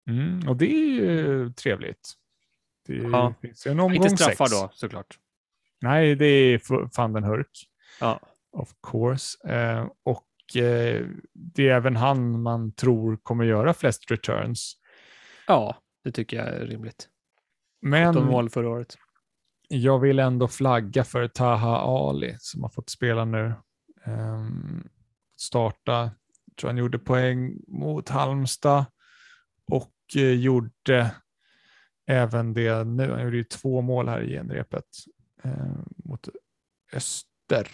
Mm, och det är ju trevligt. Det Ja. finns ju en omgång Inte straffar sex. då, såklart. Nej, det är f- van den Hurk. Ja. Of course. Eh, och eh, det är även han man tror kommer göra flest returns. Ja, det tycker jag är rimligt. 17 Men mål förra året. jag vill ändå flagga för Taha Ali som har fått spela nu. Um, starta, tror han gjorde poäng mot Halmstad och eh, gjorde även det nu. Han gjorde ju två mål här i genrepet eh, mot Öster,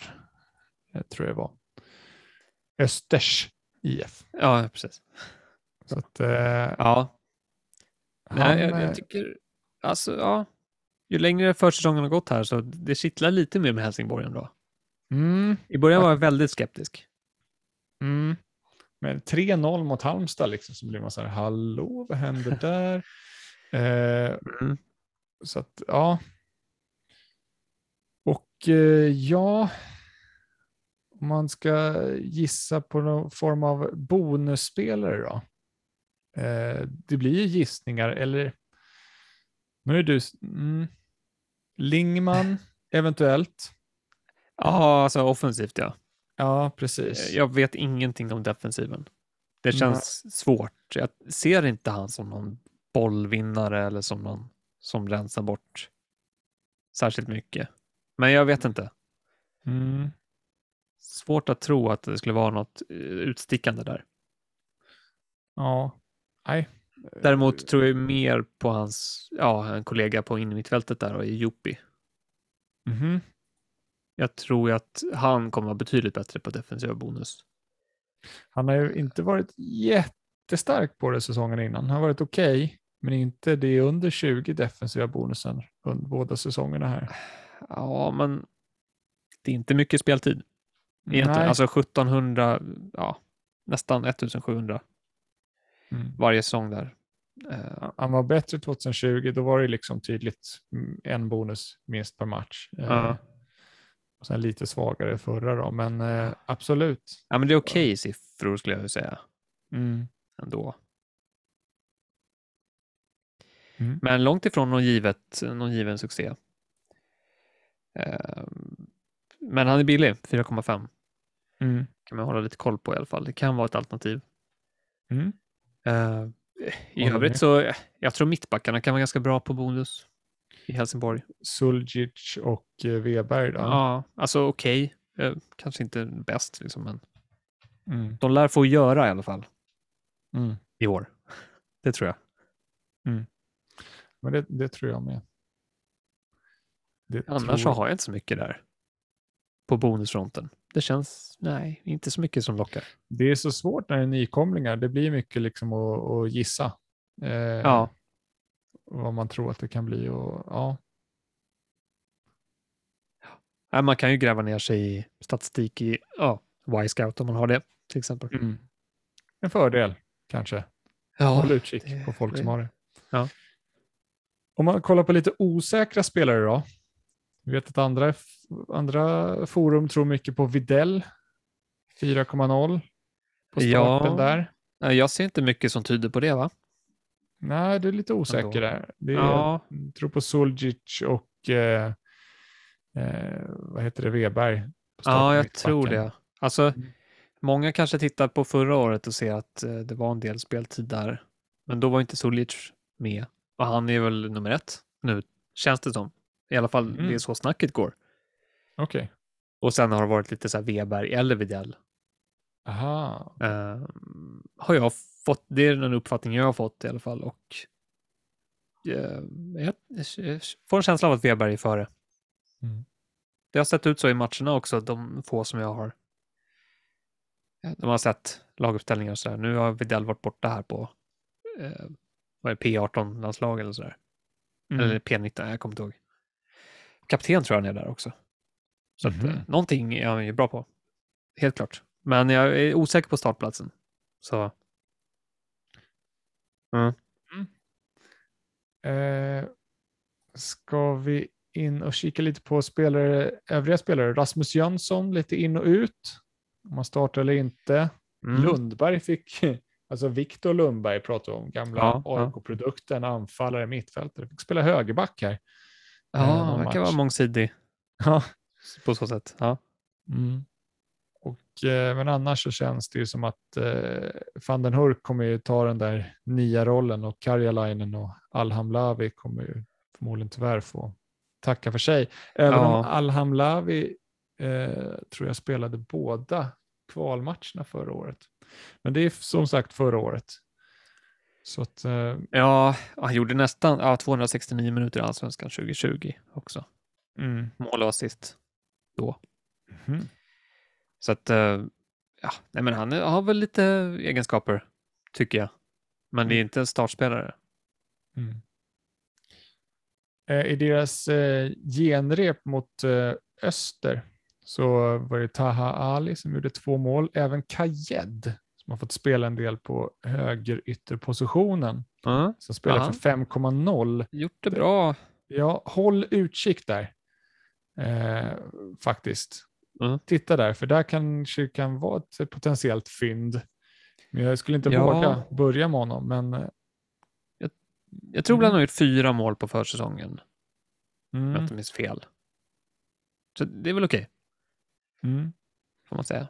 eh, tror jag det var. Östers IF. Ja, precis. Så att, eh, Ja, han, Nej, jag, eh, jag tycker, alltså ja, ju längre försäsongen har gått här så det kittlar lite mer med Helsingborg ändå. mm, I början var jag väldigt skeptisk. mm. Men 3-0 mot Halmstad liksom, så blir man så här, hallå, vad händer där? eh, Mm. så att, ja. Och eh, ja, om man ska gissa på någon form av bonusspelare då. Eh, det blir ju gissningar, eller nu är du, mm, Lingman eventuellt. Ja, alltså offensivt ja. Ja, precis. Jag vet ingenting om defensiven. Det känns svårt. Jag ser inte han som någon bollvinnare eller som någon som rensar bort särskilt mycket. Men jag vet inte. Mm. Svårt att tro att det skulle vara något eh, utstickande där. Ja, nej. Däremot tror jag mer på hans, ja, en kollega på innermittfältet där och i Jopi. Mhm. Jag tror ju att han kommer vara betydligt bättre på defensiva bonus. Han har ju inte varit jättestark på det säsongen innan. Han har varit okej, Men inte det är under 20 defensiva bonusen under båda säsongerna här. Ja, men det är inte mycket speltid. Egentligen. Nej. Alltså 1700, ja, nästan 1700 Mm. varje säsong där. Eh, Han var bättre 2020, då var det liksom tydligt mm, en bonus minst per match. Eh, Ja. Och sen lite svagare förra då, men eh, absolut. ja, men det är okej siffror skulle jag säga Mm. ändå. Mm. Men långt ifrån någon, givet, någon given succé. Eh, men han är billig, 4,5. Mm. kan man hålla lite koll på i alla fall. Det kan vara ett alternativ. Mm. Eh, I övrigt så, jag tror mittbackarna kan vara ganska bra på bonus i Helsingborg. Suljic och eh, Weberg då. Ja, alltså okej. Eh, kanske inte bäst, liksom, men Mm. de lär få göra i alla fall Mm. i år. Det tror jag. Men det, det tror jag med. Det Annars tror... har jag inte så mycket där på bonusfronten. Det känns, nej, inte så mycket som lockar. Det är så svårt när det är nykomlingar. Det blir mycket liksom att, att gissa eh, Ja, vad man tror att det kan bli. Och, ja. Nej, man kan ju gräva ner sig i statistik i ja, Y-scout om man har det till exempel. Mm. En fördel kanske. Ja, Håll utkik det- på folk som det- har det. Ja. Om man kollar på lite osäkra spelare då. Vi vet att andra, andra forum tror mycket på Videll. 4,0 på Ja. starten där. Nej, jag ser inte mycket som tyder på det va? Nej, du är lite osäker där. Det är, Ja. Jag tror på Suljic och eh, eh, vad heter det, Weberg. Ja, jag tror det. Alltså, Mm. många kanske tittar på förra året och ser att eh, det var en del speltid där. Men då var inte Sulic med. Och han är väl nummer ett nu, känns det som. I alla fall, Mm. det är så snacket går. Okej. Och sen har det varit lite så här Weberg eller Widell. Aha. Eh, har jag fått, det är den uppfattning jag har fått i alla fall. Och eh, jag, jag får en känsla av att Weberg är före. Mm. Det har sett ut så i matcherna också, de få som jag har. De har sett laguppställningar och sådär. Nu har Widell varit borta här på eh, vad är det, P18-landslag eller sådär. Mm. Eller P19, jag kommer inte ihåg. Kapten tror jag han är där också. Så att, Mhm. eh, någonting är han ju bra på. Helt klart. Men jag är osäker på startplatsen. Så Eh, ska vi in och kika lite på spelare, övriga spelare? Rasmus Jönsson lite in och ut. Om man startar eller inte. mm. Lundberg fick, alltså Viktor Lundberg pratar om, gamla Ja, ja. AIK-produkten, anfallare, mittfältare. Fick spela högerback här. Ja, eh, han verkar vara mångsidig Ja. på så sätt. Ja. Mm. Och, eh, men annars så känns det ju som att eh, van den Hurk kommer ju ta den där nya rollen och Karjalainen och Alhamlavi kommer ju förmodligen tyvärr få tacka för sig. Även Ja. om Alhamlavi eh, tror jag spelade båda kvalmatcherna förra året. Men det är som sagt förra året. Så att, eh, ja, han gjorde nästan ja, 269 minuter i Allsvenskan 2020 också. mm. Mål och assist då. Mhm. Så att, eh, ja, nej men han har väl lite egenskaper, tycker jag. Men det är inte en startspelare. Mm. Eh, I deras eh, genrep mot Öster så var det Taha Ali som gjorde två mål. Även Kajed som har fått spela en del på höger ytterpositionen. Ja, Som spelar Ja. för 5,0. gjort det bra. Ja, håll utkik där. Eh, faktiskt. Mm. Titta där, för där kanske kan vara ett potentiellt fynd. Men jag skulle inte Ja. våga börja med honom. Men, eh, Jag tror Mm. han har gjort fyra mål på försäsongen, om jag mm, inte minns fel. Så det är väl okej, mm. får man säga.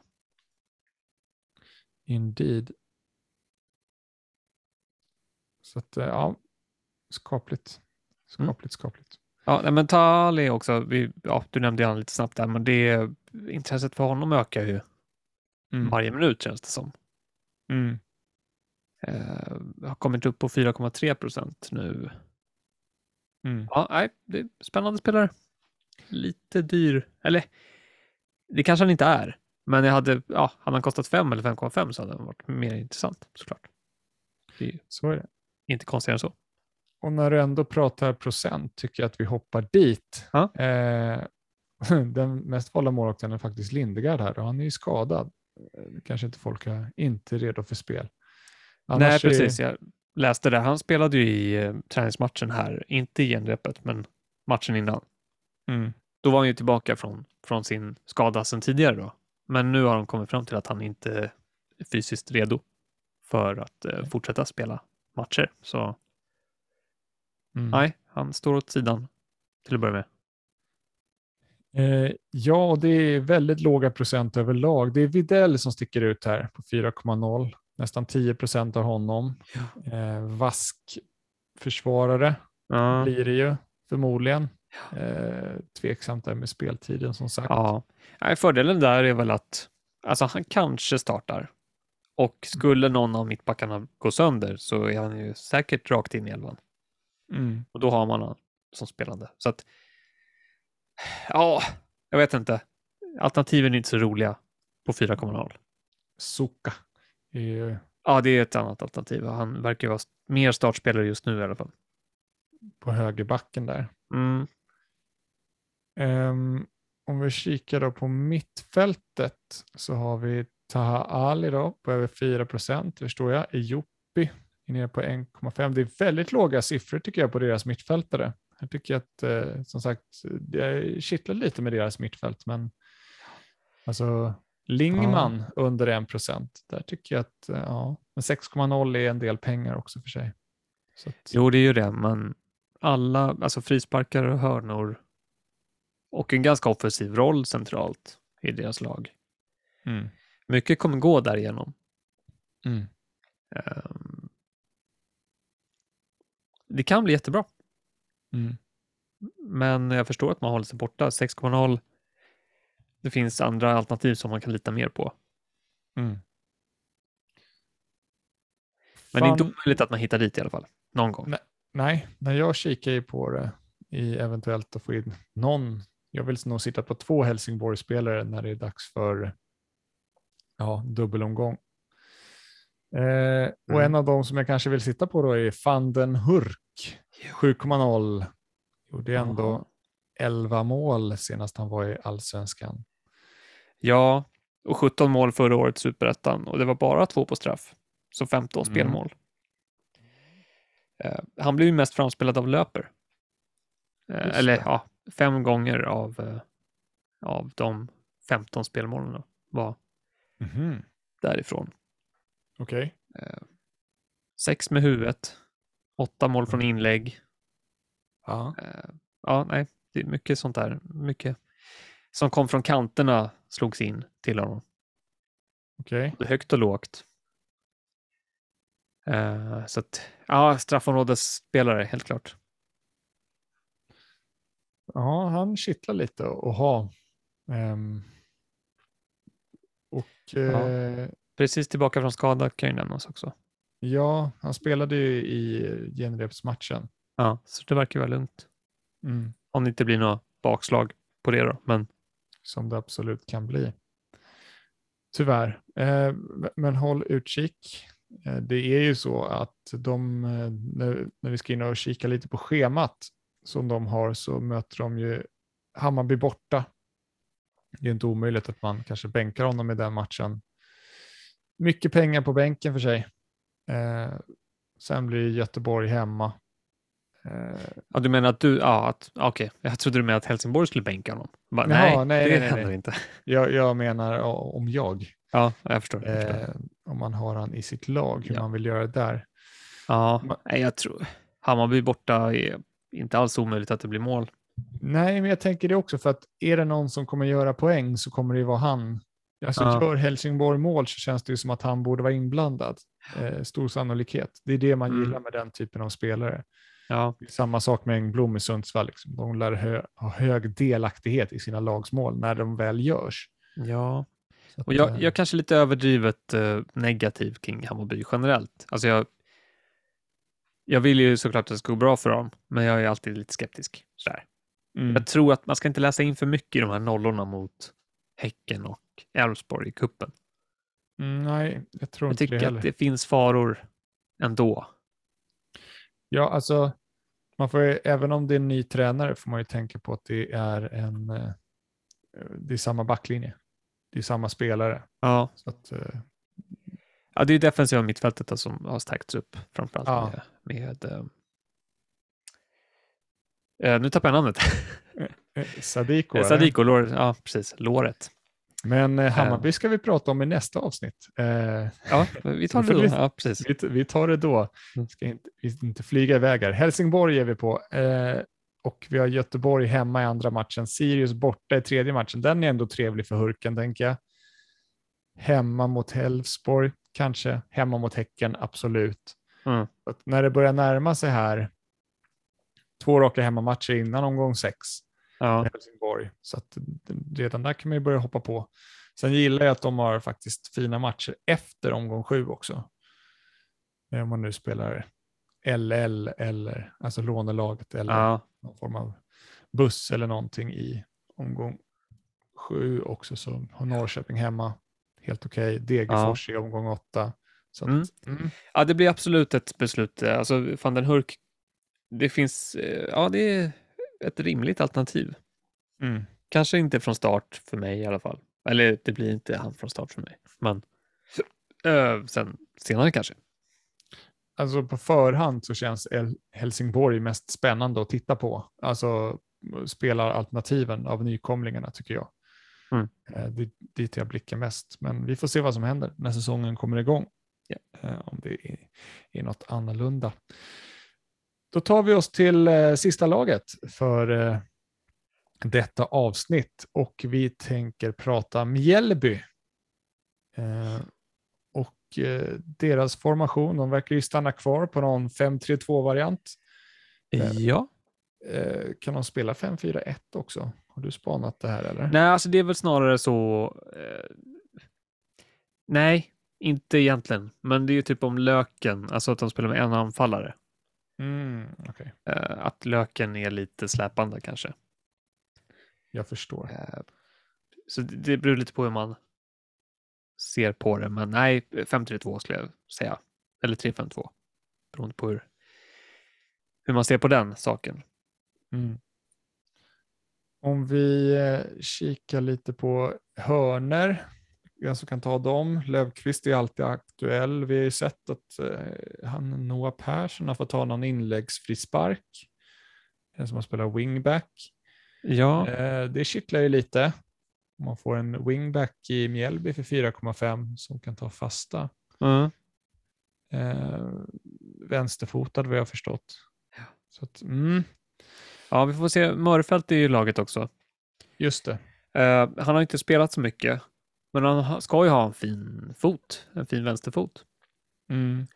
Indeed. Så att, eh, ja, skapligt. Mm. Skapligt, skapligt. Ja, men Tali också, vi, ja, du nämnde han lite snabbt där, men det intresset för honom ökar ju Mm. varje minut känns det som. Mm. Eh, har kommit upp på 4,3 procent nu. Mm. Ja, nej, det är spännande spelare. Lite dyr, eller det kanske han inte är, men jag hade, ja, hade han kostat 5 eller 5,5 så hade han varit mer intressant såklart. Det är Så är det. inte konstigare än så. Och när du ändå pratar procent tycker jag att vi hoppar dit. Ja. Eh, den mest valda målvakten är faktiskt Lindegard här och han är ju skadad. Eh, Kanske inte folk är inte redo för spel. Nej, Annars är- precis. Jag läste det. Han spelade ju i eh, träningsmatchen här, inte i genrepet, men matchen innan. Mm. Då var han ju tillbaka från, från sin skada sedan tidigare då. Men nu har de kommit fram till att han inte är fysiskt redo för att eh, fortsätta spela matcher. Så Mm. nej, han står åt sidan till att börja med. Eh, ja, det är väldigt låga procent överlag. Det är Videll som sticker ut här på 4,0. Nästan 10 procent av honom. Eh, vask försvarare Ja, blir det ju förmodligen. Eh, tveksamt där med speltiden som sagt. ja. Nej, fördelen där är väl att alltså, han kanske startar. Och skulle någon av mittbackarna gå sönder så är han ju säkert rakt in i elvan. Mm. Och då har man han som spelande. Så att, ja, jag vet inte. Alternativen är inte så roliga på 4,0. Suka är ju Ja, det är ett annat alternativ. Han verkar vara mer startspelare just nu i alla fall. på högerbacken där. Mm. Ehm, om vi kikar då på mittfältet så har vi Taha Ali då på över 4 procent, förstår jag. Ejopi är nere på 1,5. Det är väldigt låga siffror tycker jag på deras mittfältare. Jag tycker att eh, som sagt, det kittlar lite med deras mittfält, men alltså Lingman under 1 procent. Där tycker jag att eh, ja, men 6,0 är en del pengar också för sig. Att, Jo, det är ju det, men alla, alltså frisparkar och hörnor och en ganska offensiv roll centralt i deras lag. mm, Mycket kommer gå därigenom. mm. Ehm, Det kan bli jättebra, Mm. men jag förstår att man håller sig borta. 6,0. Det finns andra alternativ som man kan lita mer på. Mm. Men det är inte omöjligt att man hittar dit i alla fall. Någon gång. Nej, när jag kikar ju på det i eventuellt att få in någon. Jag vill nog sitta på två Helsingborg-spelare när det är dags för ja, dubbelomgång. Eh, och Mm. en av dem som jag kanske vill sitta på då är van den Hurk, 7,0. Gjorde ändå Jaha. 11 mål senast han var i allsvenskan. Ja, och 17 mål förra året i Superettan och det var bara två på straff. Så 15 Mm. spelmål. Eh, han blev ju mest framspelad av löper. Just eller det. ja, fem gånger av, eh, av de 15 spelmålen var Mhm. därifrån. Okej. Sex med huvudet, åtta mål från inlägg. Ja. Eh, ja, nej, det är mycket sånt där. Mycket som kom från kanterna slogs in till honom. Okej. Både högt och lågt. Eh, så att, ja, straffområdesspelare, helt klart. Ja, han kittlar lite att ha. Ehm, och Ja. eh, Precis tillbaka från skada kan ju nämnas också. Ja, han spelade ju i genrepsmatchen. Ja, så det verkar vara lugnt. Mm. Om det inte blir några bakslag på det då. Men Som det absolut kan bli. Tyvärr. Eh, men håll utkik. Eh, det är ju så att de, eh, när, när vi ska in och kika lite på schemat som de har så möter de ju Hammarby borta. Det är inte omöjligt att man kanske bänkar honom i den matchen. Mycket pengar på bänken för sig. Eh, sen blir Göteborg hemma. Eh, ja, du menar att du, ja, att, okej, jag trodde du menade att Helsingborg skulle bänka honom. Bara, Jaha, nej, nej, det nej, händer nej. inte. jag, jag menar om jag. Ja, jag förstår. Jag förstår. Eh, om man har han i sitt lag, hur Ja. man vill göra det där. ja, ma- nej, jag tror Hammarby borta är inte alls omöjligt att det blir mål. Nej, men jag tänker det också för att är det någon som kommer göra poäng så kommer det ju vara han. Alltså Ja. gör Helsingborg mål så känns det ju som att han borde vara inblandad. Eh, stor sannolikhet. Det är det man Mm. gillar med den typen av spelare. Ja, är Samma sak med Engblom i Sundsvall. Liksom. De lär hö- ha hög delaktighet i sina lagsmål när de väl görs. ja. Att, Och jag, eh, jag är kanske lite överdrivet eh, negativ kring Hammarby generellt. Alltså jag, jag vill ju såklart att det ska gå bra för dem, men jag är alltid lite skeptisk. Sådär. mm, Jag tror att man ska inte läsa in för mycket i de här nollorna mot Häcken och Elfsborg i kuppen. mm, nej, jag tror Jag inte det tycker heller. att det finns faror ändå. Ja, alltså man får, ju- även om det är en ny tränare får man ju tänka på att det är en eh, det är samma backlinje. Det är samma spelare. Ja, Så att, eh, ja det är defensiva mittfältet som har stärkts upp framförallt Ja. med, med eh, nu tappar jag namnet. Sadiko. Sadiko, låret, ja precis, låret. Men eh, Hammarby ska vi prata om i nästa avsnitt. Eh, Ja, vi tar det då. vi- Ja, precis. vi, vi tar det då. Mm. Ska inte, vi ska inte flyga iväg här. Helsingborg är vi på. Eh, och vi har Göteborg hemma i andra matchen. Sirius borta i tredje matchen. Den är ändå trevlig för Hurken, tänker jag. Hemma mot Elfsborg, kanske. Hemma mot Häcken, absolut. Mm. När det börjar närma sig här, två raka hemmamatcher innan omgång sex, Ja, Helsingborg. Så att redan där kan man ju börja hoppa på. Sen gillar jag att de har faktiskt fina matcher efter omgång sju också. Eh, Om man nu spelar LL eller alltså lånelaget eller ja, någon form av buss eller någonting i omgång sju också. Så har Norrköping hemma, helt okej. Degerfors i omgång åtta. Så att, Mm. mm. ja, det blir absolut ett beslut. Alltså, van den Hurk, det finns, eh, ja, det är ett rimligt alternativ. Mm. Kanske inte från start för mig i alla fall. Eller det blir inte han från start för mig. Men eh, sen senare kanske. Alltså på förhand så känns El- Helsingborg mest spännande att titta på. Alltså spelaralternativen av nykomlingarna tycker jag. Mm. Eh, Det är dit jag blickar mest. Men vi får se vad som händer när säsongen kommer igång. Eh, Om det är, är något annorlunda. Då tar vi oss till eh, sista laget för eh, detta avsnitt och vi tänker prata Mjällby. Eh, och eh, deras formation, de verkar ju stanna kvar på någon 5-3-2-variant. Eh. Ja. Eh, kan de spela 5-4-1 också? Har du spanat det här eller? Nej, alltså det är väl snarare så. Nej, inte egentligen. Men det är ju typ om löken, alltså att de spelar med en anfallare. Mm, Okej, Eh, att löken är lite släpande kanske. jag förstår. Eh, så det, det beror lite på hur man ser på det. Men nej, 5-3-2 skulle jag säga. Eller 3-5-2. Beroende på hur, hur man ser på den saken. Mm. Om vi eh, kikar lite på hörner, jag som kan ta dem. Lövqvist är alltid aktuell. Vi har ju sett att eh, han, Noah Persson har fått ta någon inläggsfrispark. En som har spelat wingback. Ja, Eh, det kittlar ju lite. Om man får en wingback i Mjällby för 4,5 som kan ta fasta. mm. Eh, vänsterfotad vad jag har förstått. Ja. Så att, mm, ja vi får se. Mörfält är ju laget också. just det. Eh, han har inte spelat så mycket, men han ha- ska ju ha en fin fot, en fin vänsterfot. Mm.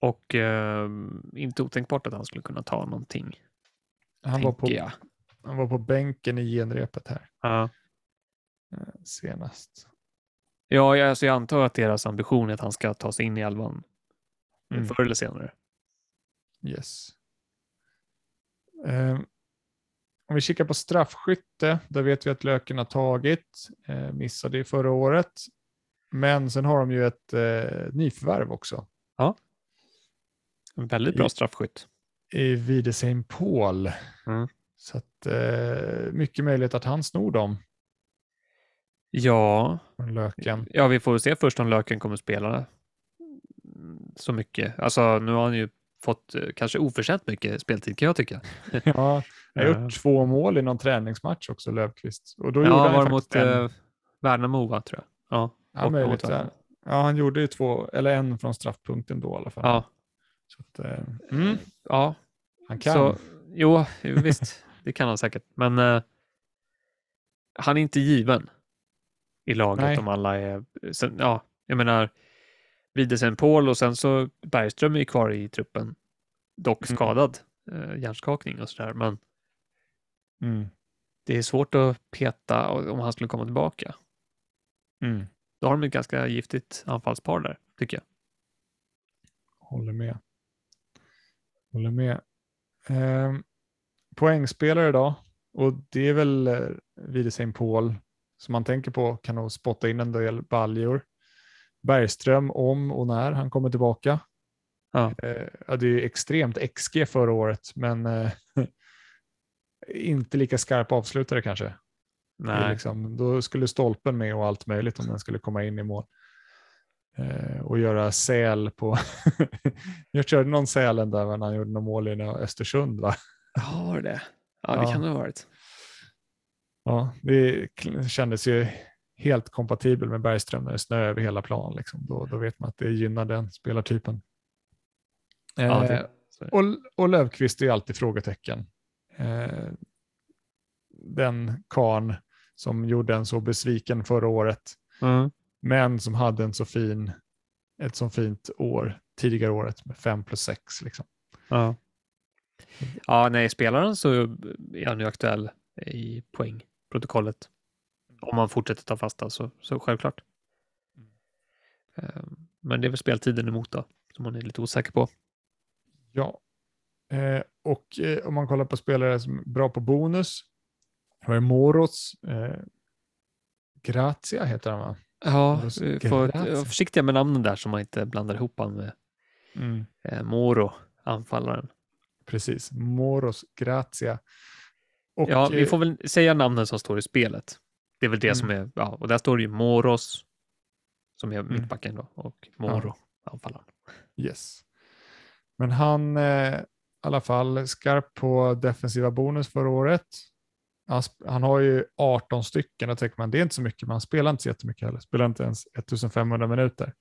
Och eh, inte otänkbart att han skulle kunna ta någonting, Han, var på, jag. han var på bänken i genrepet här Ja. eh, senast. Ja, jag, alltså jag antar att deras ambition är att han ska ta sig in i elvan Mm. förr eller senare. Yes. Eh, om vi kikar på straffskytte, där vet vi att Löken har tagit, eh, missade i förra året. Men sen har de ju ett eh, nyförvärv också. En väldigt bra I- straffskytt. i Wiedesheim Paul. Mm. Så att, eh, mycket möjligt att han snor dem Ja, Löken. ja, vi får se först om Löken kommer spela så mycket. Alltså, nu har han ju fått eh, kanske oförtjänt mycket speltid kan jag tycka. Ja, jag har Ja. gjort två mål i någon träningsmatch också, Löfqvist. Och då gjorde Ja, han ju var det mot en. eh, Värnamo, va, tror jag. Ja, Ja, möjligt. Ja. Han gjorde ju två, eller en från straffpunkten då i alla fall. Ja, att, eh, mm, ja. han kan. Så, jo, visst, det kan han säkert. Men eh, han är inte given i laget Nej. om alla är... Sen, ja, jag menar, Widesen Paul och sen så Bergström är kvar i truppen. Dock Mm. skadad, eh, hjärnskakning och sådär. Men Mm, det är svårt att peta om han skulle komma tillbaka. mm, Då har de ett ganska giftigt anfallspar där, tycker jag. håller med. Håller med. Eh, poängspelare då, och det är väl eh, Wiedesheim Paul som man tänker på kan nog spotta in en del baljor. Bergström om och när han kommer tillbaka. Ja. Eh, det är ju extremt XG förra året, men eh, inte lika skarp avslutare kanske. Nej. Liksom, då skulle stolpen med och allt möjligt om den skulle komma in i mål. Eh, och göra säl på... Jag körde någon sälen där när han gjorde någon mål i Östersund. Va? Ja, var det? Ja, det Ja. kan det ha varit. Ja, det kändes ju helt kompatibel med Bergström när det snö över hela plan. Liksom. Då, då vet man att det gynnar den spelartypen. Ja, Eh, är det. och, och Löfqvist är alltid frågetecken. Eh, den karn som gjorde en så besviken förra året, Mm. men som hade en så fin, ett så fint år tidigare året med 5 plus 6. Liksom. Ja. ja, nej, spelaren så är han ju aktuell i poängprotokollet. Om man fortsätter ta fasta så, så självklart. Eh, Men det är väl speltiden emot då, som man är lite osäker på. Ja. Eh, och eh, om man kollar på spelare som är bra på bonus, har Moros, eh, Grazia heter han va? Ja, Grazia. vara försiktiga med namnen där så man inte blandar ihop han med eh, Moro, anfallaren. Precis, Moros Grazia. Och, ja, vi eh, får väl säga namnen som står i spelet. Det är väl det Mm. som är, ja, och där står det ju Moros, som är Mm. mittbacken då, och Moro, anfallaren. Yes. Men han eh, alla fall skarp på defensiva bonus förra året. Han, han har ju 18 stycken, då tänker man det är inte så mycket, men han spelar inte så jättemycket heller. Spelar inte ens 1500 minuter.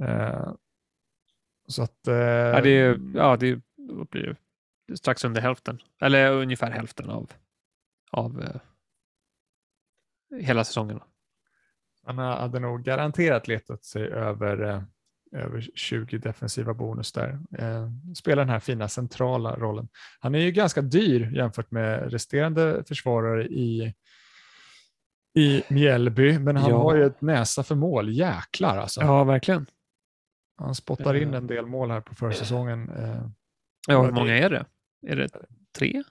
Eh, så att... Eh, Ja, det är, ja, det blir det? strax under hälften, eller ungefär hälften av, av eh, hela säsongen. Han hade nog garanterat letat sig över, eh, över 20 defensiva bonus där. Eh, spelar den här fina centrala rollen. Han är ju ganska dyr jämfört med resterande försvarare i, i Mjällby, men han Ja. har ju ett näsa för mål. Jäklar alltså. Ja, verkligen. Han spottar in Eh. en del mål här på försäsongen. Eh, Ja, hur många är det? Är det tre?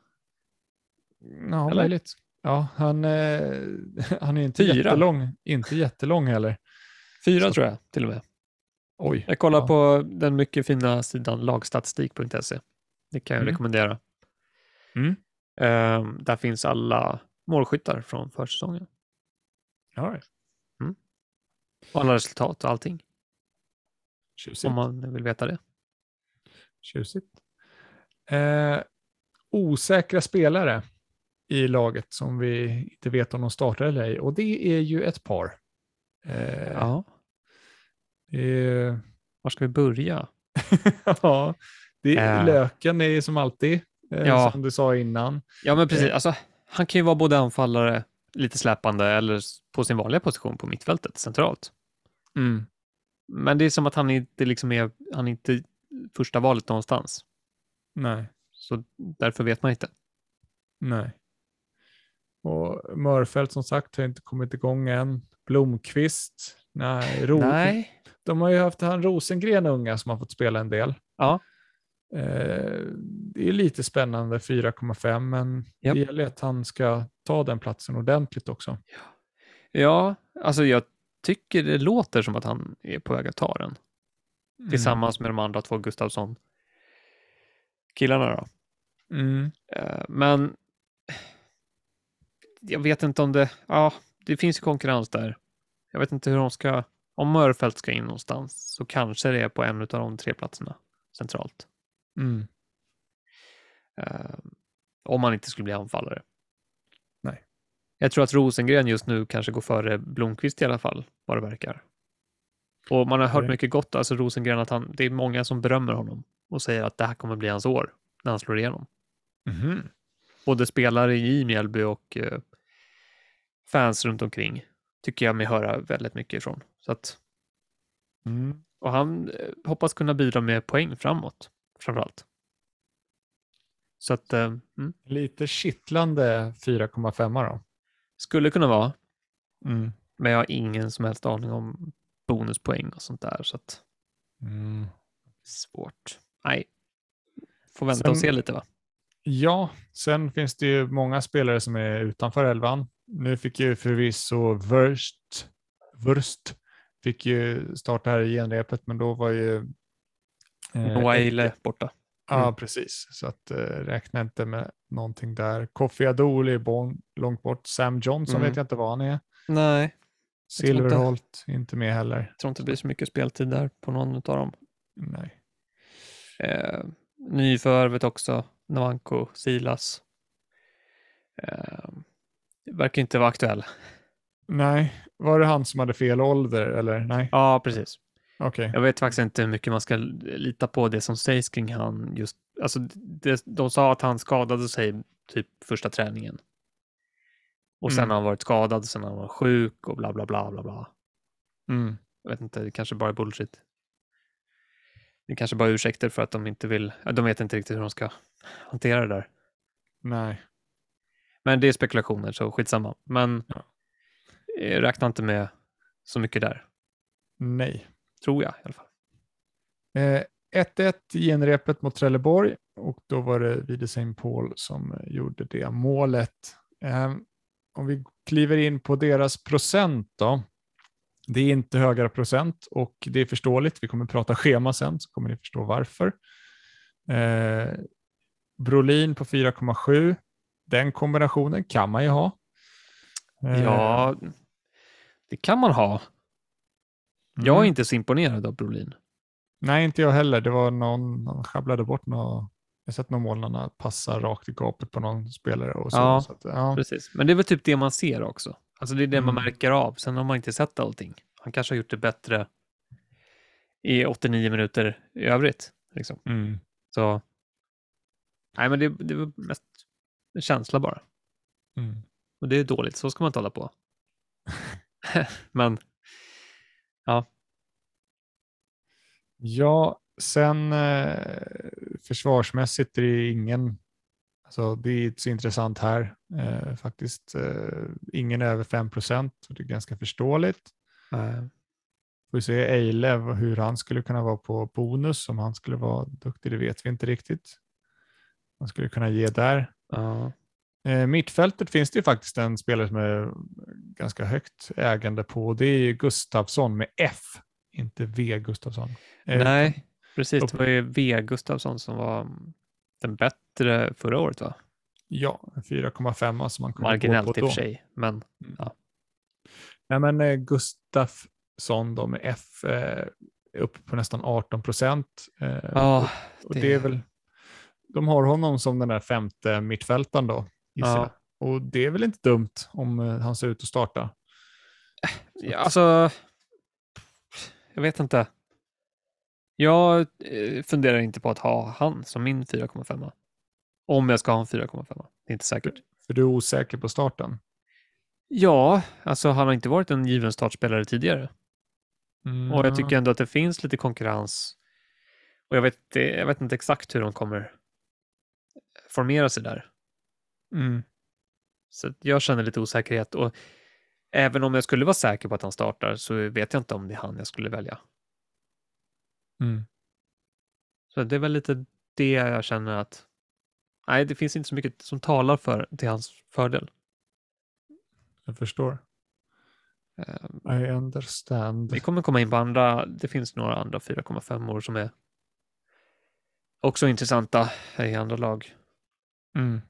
ja, Eller? möjligt. Ja, han, eh, han är inte Fyra. jättelång, inte jättelång heller. Fyra Så- tror jag till och med. Oj. Jag kollar Ja. på den mycket fina sidan lagstatistik.se. Det kan jag Mm. rekommendera. Mm. Ehm, där finns alla målskyttar från försäsongen. Right. Och alla resultat och allting. Tjusigt. Om man vill veta det. Tjusigt. Eh, osäkra spelare i laget som vi inte vet om de startar eller ej. Och det är ju ett par. Eh, Ja. Är, Var ska vi börja? ja, det är, Eh. Löken är som alltid, eh, Ja. som du sa innan. Ja, men precis. Eh. Alltså, han kan ju vara både anfallare, lite släpande eller på sin vanliga position på mittfältet centralt. Men det är som att han inte liksom är, han är inte första valet någonstans. Nej, Så därför vet man inte. nej. Och Mörfält som sagt har inte kommit igång än. Blomqvist, nej. Ro- Nej. De har ju haft han Rosengren unga som har fått spela en del. Ja. Eh, det är lite spännande 4,5 men Japp. det gäller att han ska ta den platsen ordentligt också. Ja, alltså jag tycker det låter som att han är på väg att ta den. Tillsammans med de andra två Gustavsson killarna då. Mm. Eh, Men jag vet inte om det, ja, det finns ju konkurrens där. Jag vet inte hur de ska, om Mörfält ska in någonstans så kanske det är på en av de tre platserna centralt. Mm. Eh, om man inte skulle bli anfallare. Nej. Jag tror att Rosengren just nu kanske går före Blomqvist i alla fall, vad det verkar. Och man har hört mycket gott, alltså Rosengren, att han, det är många som berömmer honom och säger att det här kommer bli hans år när han slår igenom. Mhm. Både spelare i Mjällby och eh, fans runt omkring tycker jag mig höra väldigt mycket ifrån. Så att, Mm. och han eh, hoppas kunna bidra med poäng framåt, framförallt. Så att, eh, mm, Lite kittlande 4,5 då. skulle kunna vara, Mm. men jag har ingen som helst aning om bonuspoäng och sånt där, så att Mm. svårt. Nej, får vänta Sen- och se lite va? Ja, sen finns det ju många spelare som är utanför elvan. Nu fick ju förvisso Wurst, Wurst fick ju starta här i genrepet, men då var ju Eh, Noah Eile borta. Ja, Mm. precis. Så att eh, räkna inte med någonting där. Kofi Adoli är bon, långt bort. Sam Johnson Mm. vet jag inte vad han är. Nej, tror inte. Silverholt, inte. med heller. jag tror inte det blir så mycket speltid där på någon av dem. Nej. Eh, nyförvärvet också, Navanko, Silas. Eh, verkar inte vara aktuell. Nej, var det han som hade fel ålder eller? Nej, Ja, precis. okej. Jag vet faktiskt inte hur mycket man ska lita på det som sägs kring han just. Alltså, det, de sa att han skadade sig typ första träningen. Och sen Mm. har han varit skadad, sen har han varit sjuk och bla bla bla bla bla. Mm. Jag vet inte, det kanske bara är bullshit. Det kanske bara är ursäkter för att de inte vill, de vet inte riktigt hur de ska hantera det där. Nej. Men det är spekulationer, så skitsamma. Men Ja. Eh, räkna inte med så mycket där, Nej. tror jag i alla fall. Eh, 1-1 i genrepet mot Trelleborg och då var det Wiedesheim Paul som eh, gjorde det målet. Eh, om vi kliver in på deras procent då. Det är inte högre procent och det är förståeligt. Vi kommer prata schema sen så kommer ni förstå varför. Eh, Brolin på 4,7. Den kombinationen kan man ju ha. Eh, Ja, det kan man ha. Jag är mm. inte så imponerad av Brolin. Nej, inte jag heller. Det var någon, någon sjabblade bort något. Jag har sett någon mål när han passar rakt i gapet på någon spelare. Och så, Ja. så att, ja. Precis. Men det är väl typ det man ser också. Alltså det är det man Mm. märker av. Sen har man inte sett allting. Han kanske har gjort det bättre i 89 minuter i övrigt. Liksom. Mm. Så, nej men det, det var mest en känsla bara. Mm. Och det är dåligt, så ska man inte hålla på. men, Ja, sen eh, försvarsmässigt är det ingen, alltså det är inte så intressant här eh, faktiskt. Eh, ingen över 5 procent, det är ganska förståeligt. eh, Får vi se Eile, hur han skulle kunna vara på bonus, om han skulle vara duktig, det vet vi inte riktigt. Man skulle kunna ge där. ja. Eh, mittfältet finns det ju faktiskt en spelare som är ganska högt ägande på. Det är ju Gustafsson med F, inte V Gustafsson. Eh, nej, precis. Det var ju V. Gustafsson som var den bättre förra året va? Ja, en 4,5 som man kunde gå Marginellt på i då. och för sig, men Nej, men eh, Gustafsson då med F eh, är uppe på nästan 18 procent. Eh, ja, och det- det är väl, de har honom som den där femte mittfältaren då, Ja. Och det är väl inte dumt om eh, han ser ut att starta. Ja, alltså, jag vet inte. Jag eh, funderar inte på att ha han som min 4,5. Om jag ska ha en 4,5. Det är inte säkert. För du är osäker på starten. Ja, alltså han har inte varit en given startspelare tidigare. Mm, Och jag tycker ändå att det finns lite konkurrens. Och jag vet, jag vet inte exakt hur de kommer formera sig där. Mm. Så jag känner lite osäkerhet. Och även om jag skulle vara säker på att han startar så vet jag inte om det är han jag skulle välja. Mm. Så det är väl lite det jag känner att nej, det finns inte så mycket som talar för till hans fördel. Jag förstår. Eh, I understand. Vi kommer komma in på andra, det finns några andra 4,5 år som är också intressanta i andra lag. Mm.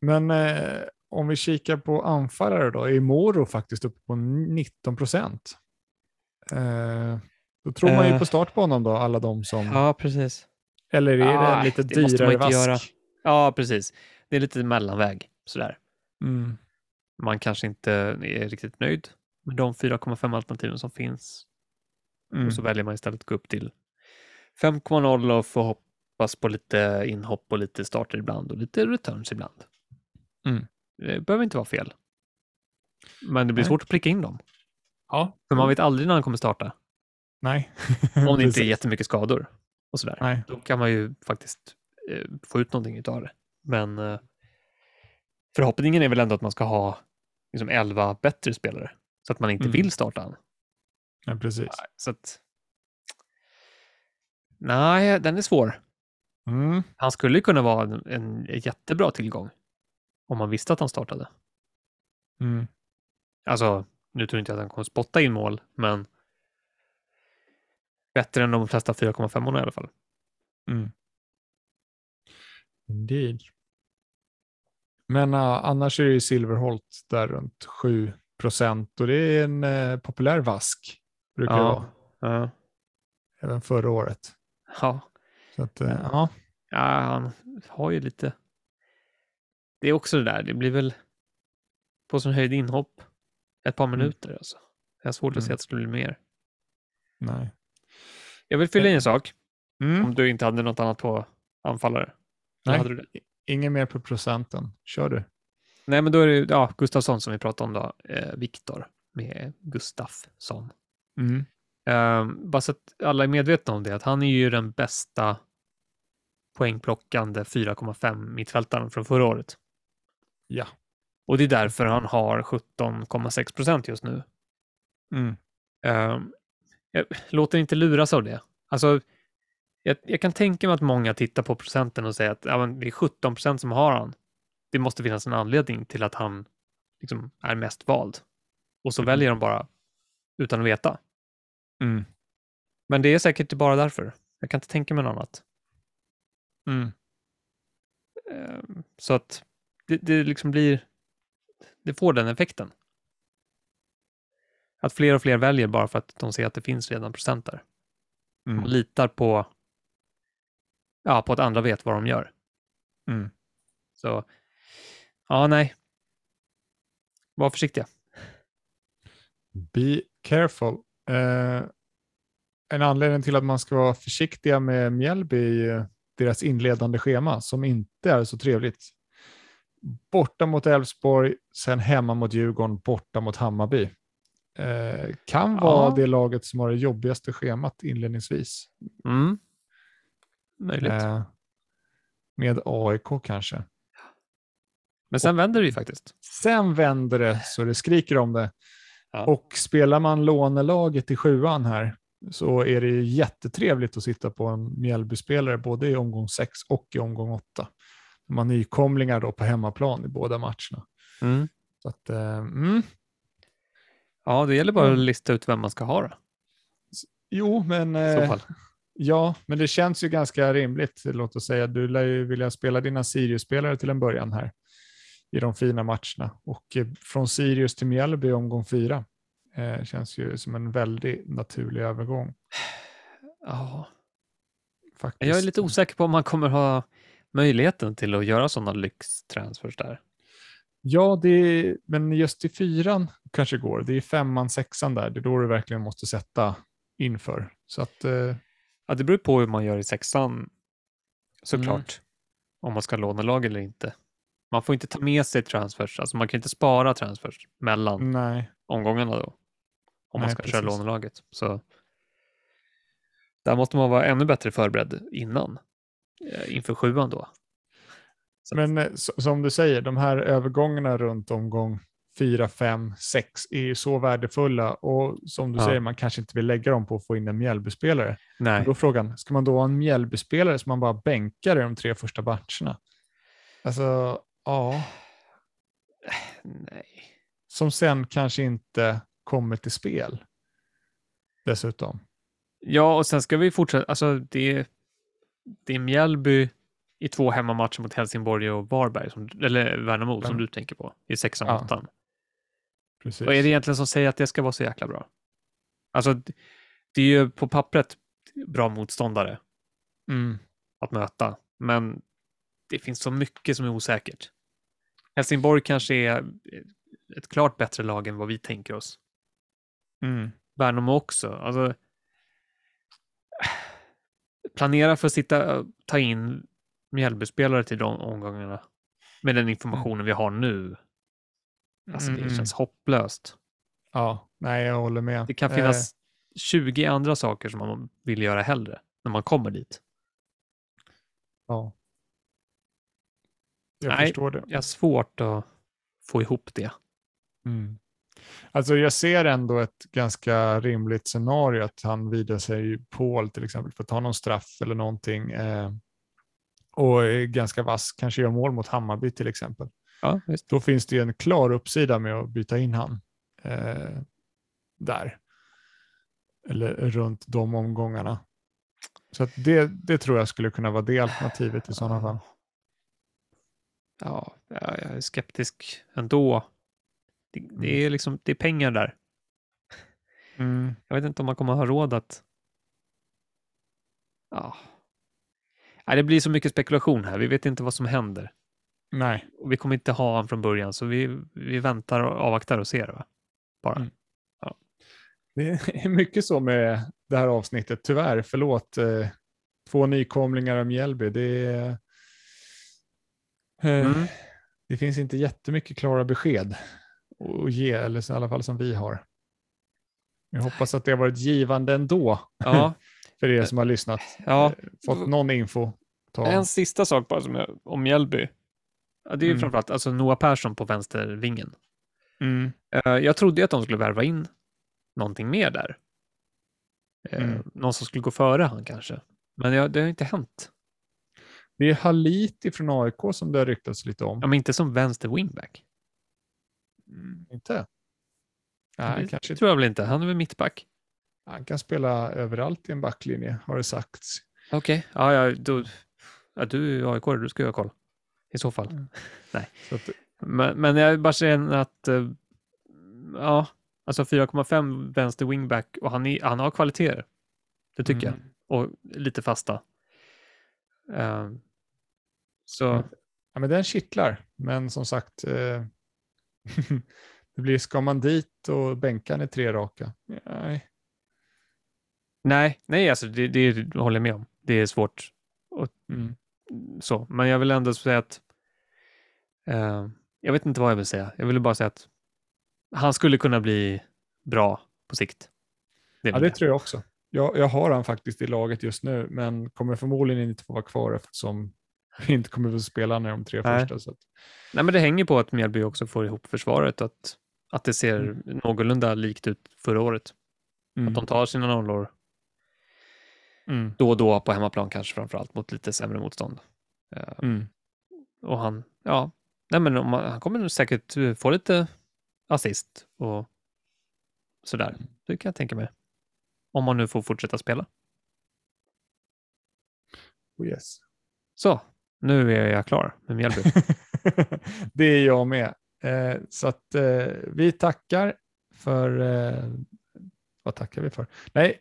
Men eh, om vi kikar på anfallare då, är Moro faktiskt uppe på 19 procent. Eh, då tror man ju Eh. på start på honom då, alla de som... Ja, precis. Eller är det Ja, en lite det dyrare vask? göra. Ja, precis. Det är lite mellanväg sådär. Mm. Man kanske inte är riktigt nöjd med de 4,5 alternativen som finns. Mm. Och så väljer man istället att gå upp till 5,0 och få hoppas på lite inhopp och lite starter ibland och lite returns ibland. Mm. Det behöver inte vara fel. Men det blir Nej. svårt att pricka in dem. Ja. För man vet aldrig när han kommer starta. Nej. Om det inte är jättemycket skador och sådär. Nej. Då kan man ju faktiskt eh, få ut någonting utav det. Men eh, förhoppningen är väl ändå att man ska ha liksom 11 bättre spelare. Så att man inte Mm. vill starta han. Ja, precis. Så att... Nej, den är svår. Mm. Han skulle ju kunna vara en, en jättebra tillgång. Om man visste att han startade. Mm. Alltså, nu tror inte jag att han kommer spotta in mål, men Bättre än de flesta 4,5 i alla fall. Mm. Indeed. Men uh, annars är det ju Silverholt där runt 7 procent och det är en uh, populär vask. Brukar det vara. Ja. Även förra året. Ja. Så att, uh, Ja. ja. ja, han har ju lite... Det är också det där, det blir väl på sin höjd inhopp ett par minuter. Alltså. Jag har svårt att se Mm. att det skulle bli mer. Nej. Jag vill fylla i en sak, Mm. om du inte hade något annat på anfallare. Nej. Ingen mer på procenten. Kör du. Nej, men då är det ja, Gustafsson som vi pratade om då. Eh, Viktor med Gustafsson. Mm. Ehm, bara så att alla är medvetna om det, att han är ju den bästa poängplockande 4,5 mittfältaren från förra året. Ja. Och det är därför han har 17,6 procent just nu. Mm. Ehm, jag låter inte luras av det. Alltså, jag, jag kan tänka mig att många tittar på procenten och säger att ja, det är 17 procent som har han. Det måste finnas en anledning till att han liksom är mest vald. Och så Mm. väljer de bara utan att veta. Mm. Men det är säkert bara därför. Jag kan inte tänka mig något annat. Mm. Ehm, Så att det, det liksom blir, det får den effekten. Att fler och fler väljer bara för att de ser att det finns redan där. Mm. Man litar på, ja, på att andra vet vad de gör. Mm. Så, ja, nej. Var försiktiga. Be careful. Eh, en anledning till att man ska vara försiktiga med Mjällby är ju deras inledande schema som inte är så trevligt. Borta mot Elfsborg, sen hemma mot Djurgården, borta mot Hammarby. Eh, kan vara Ja. det laget som har det jobbigaste schemat inledningsvis. Mm. Möjligt. Eh, med AIK kanske. Men sen vänder det ju faktiskt. Sen vänder det så det skriker om det. Ja. Och spelar man lånelaget i sjuan här så är det ju jättetrevligt att sitta på en Mjällbyspelare både i omgång 6 och i omgång 8. De har nykomlingar då på hemmaplan i båda matcherna. Mm. Så att, eh, mm. Ja, det gäller bara att lista ut vem man ska ha då. Jo, men, eh, ja, men det känns ju ganska rimligt. Låt oss säga, du lär ju vilja spela dina Sirius-spelare till en början här i de fina matcherna. Och eh, från Sirius till Mjällby i omgång 4 eh, känns ju som en väldigt naturlig övergång. Ja. Faktiskt. Jag är lite osäker på om man kommer ha möjligheten till att göra sådana lyxtransfers där. Ja, det är, men just i fyran kanske går. Det är femman, sexan där. Det är då du verkligen måste sätta inför. Så att, eh, Ja, det beror på hur man gör i sexan såklart. Om man ska låna lag eller inte. Man får inte ta med sig transfers, alltså man kan inte spara transfers mellan nej. omgångarna då. Om man Nej, ska köra precis. lånelaget. Så där måste man vara ännu bättre förberedd innan. Eh, Inför sjuan då. Så Men eh, som du säger, de här övergångarna runt omgång 4, 5, 6 är ju så värdefulla och som du Ja. säger, man kanske inte vill lägga dem på att få in en Mjällbyspelare. Nej, Då frågan, ska man då ha en Mjällbyspelare som man bara bänkar i de tre första matcherna? Alltså, ja, nej. som sen kanske inte kommer till spel. Dessutom. Ja, och sen ska vi fortsätta. Alltså, det, det är Mjällby i två hemmamatcher mot Helsingborg och Varberg, som, eller Värnamo, som Ja. du tänker på, i sexan Ja, och åttan. Precis. Vad är det egentligen som säger att det ska vara så jäkla bra? Alltså, det- det är ju på pappret bra motståndare Mm. att möta, men det finns så mycket som är osäkert. Helsingborg kanske är ett klart bättre lag än vad vi tänker oss. Mm. Värnamo också. Alltså, planera för att sitta ta in Mjällbyspelare till de omgångarna med den informationen vi har nu. Alltså det Mm. känns hopplöst. Ja, nej, jag håller med. Det kan Eh, finnas 20 andra saker som man vill göra hellre när man kommer dit. ja. Jag Nej. förstår det. Jag har svårt att få ihop det. Mm. Alltså jag ser ändå ett ganska rimligt scenario att han vidar sig Paul till exempel för att ta någon straff eller någonting. Eh, och är ganska vass, kanske gör mål mot Hammarby till exempel. Ja. Då finns det ju en klar uppsida med att byta in han eh, där. eller runt de omgångarna. Så det, det tror jag skulle kunna vara det alternativet i sådana fall. Ja, jag är skeptisk ändå. Det, det, är liksom, det är pengar där. Mm. Jag vet inte om man kommer ha råd att... Ja. Nej, det blir så mycket spekulation här. Vi vet inte vad som händer. Nej. Och vi kommer inte ha honom från början, så vi, vi väntar och avvaktar och ser. Va? Bara. Mm. Det är mycket så med det här avsnittet, tyvärr. Förlåt. Eh, två nykomlingar om Mjällby. Det, är, eh, Mm. det finns inte jättemycket klara besked att ge, eller i alla fall som vi har. Jag hoppas att det har varit givande ändå Ja, för er som har lyssnat. ja. Eh, Fått någon info. Ta. En sista sak bara som jag, om Mjällby. Ja, det är Mm. framförallt alltså Noah Persson på vänstervingen. Mm. Eh, jag trodde att de skulle värva in någonting mer där. Eh, Mm. Någon som skulle gå före han kanske. Men ja, det har inte hänt. Det är Haliti från AIK som det har ryktats lite om. Ja, men inte som vänster wingback. Mm, inte? Nej, det kanske tror jag väl inte. Han är väl mittback. Han kan spela överallt i en backlinje, har det sagts. Okej, ja, ja, då, ja, du är AIK, du ska ju ha koll. I så fall. Mm. Så att, Men, men jag bara säger att, eh, ja, alltså 4,5 vänster wingback och han, är, han har kvaliteter. Det tycker Mm. jag. Och lite fasta. Eh, så, ja, men den kittlar, men som sagt, eh, det blir, ska man dit och bänka han i tre raka? Nej. nej, nej, alltså det, det håller jag med om. Det är svårt. Mm. Så, men jag vill ändå säga att, eh, jag vet inte vad jag vill säga. Jag ville bara säga att han skulle kunna bli bra på sikt. Det är Ja, det det. tror jag också. Jag, jag har han faktiskt i laget just nu, men kommer förmodligen inte få vara kvar eftersom inte kommer få spela när de tre Nej. första. Så att, Nej, men det hänger på att Mjällby också får ihop försvaret att, att det ser Mm. någorlunda likt ut förra året. mm. Att de tar sina nollor Mm. då och då på hemmaplan kanske framförallt mot lite sämre motstånd. Eh, Mm. och han, ja, nej men om han, kommer säkert eh, få lite assist och sådär. Det kan jag tänka mig. Om man nu får fortsätta spela. Oh, yes. Så, nu är jag klar med Mjällby. det är jag med. Eh, så att eh, vi tackar för... Eh, vad tackar vi för? Nej,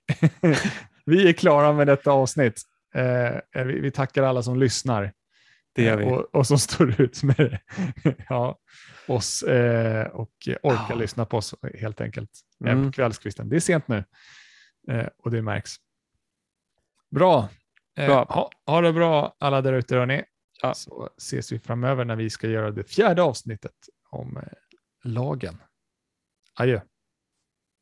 vi är klara med detta avsnitt. Eh, vi, vi tackar alla som lyssnar. Det gör vi. Eh, Och, och som står ut med ja, oss eh, och orkar Ja. lyssna på oss helt enkelt. Mm. på kvällskvisten. Det är sent nu eh, och det märks. Bra. Eh, Bra. Ha, ha det bra alla där ute hörni. Ja. Så ses vi framöver när vi ska göra det fjärde avsnittet om eh, lagen. Adjö.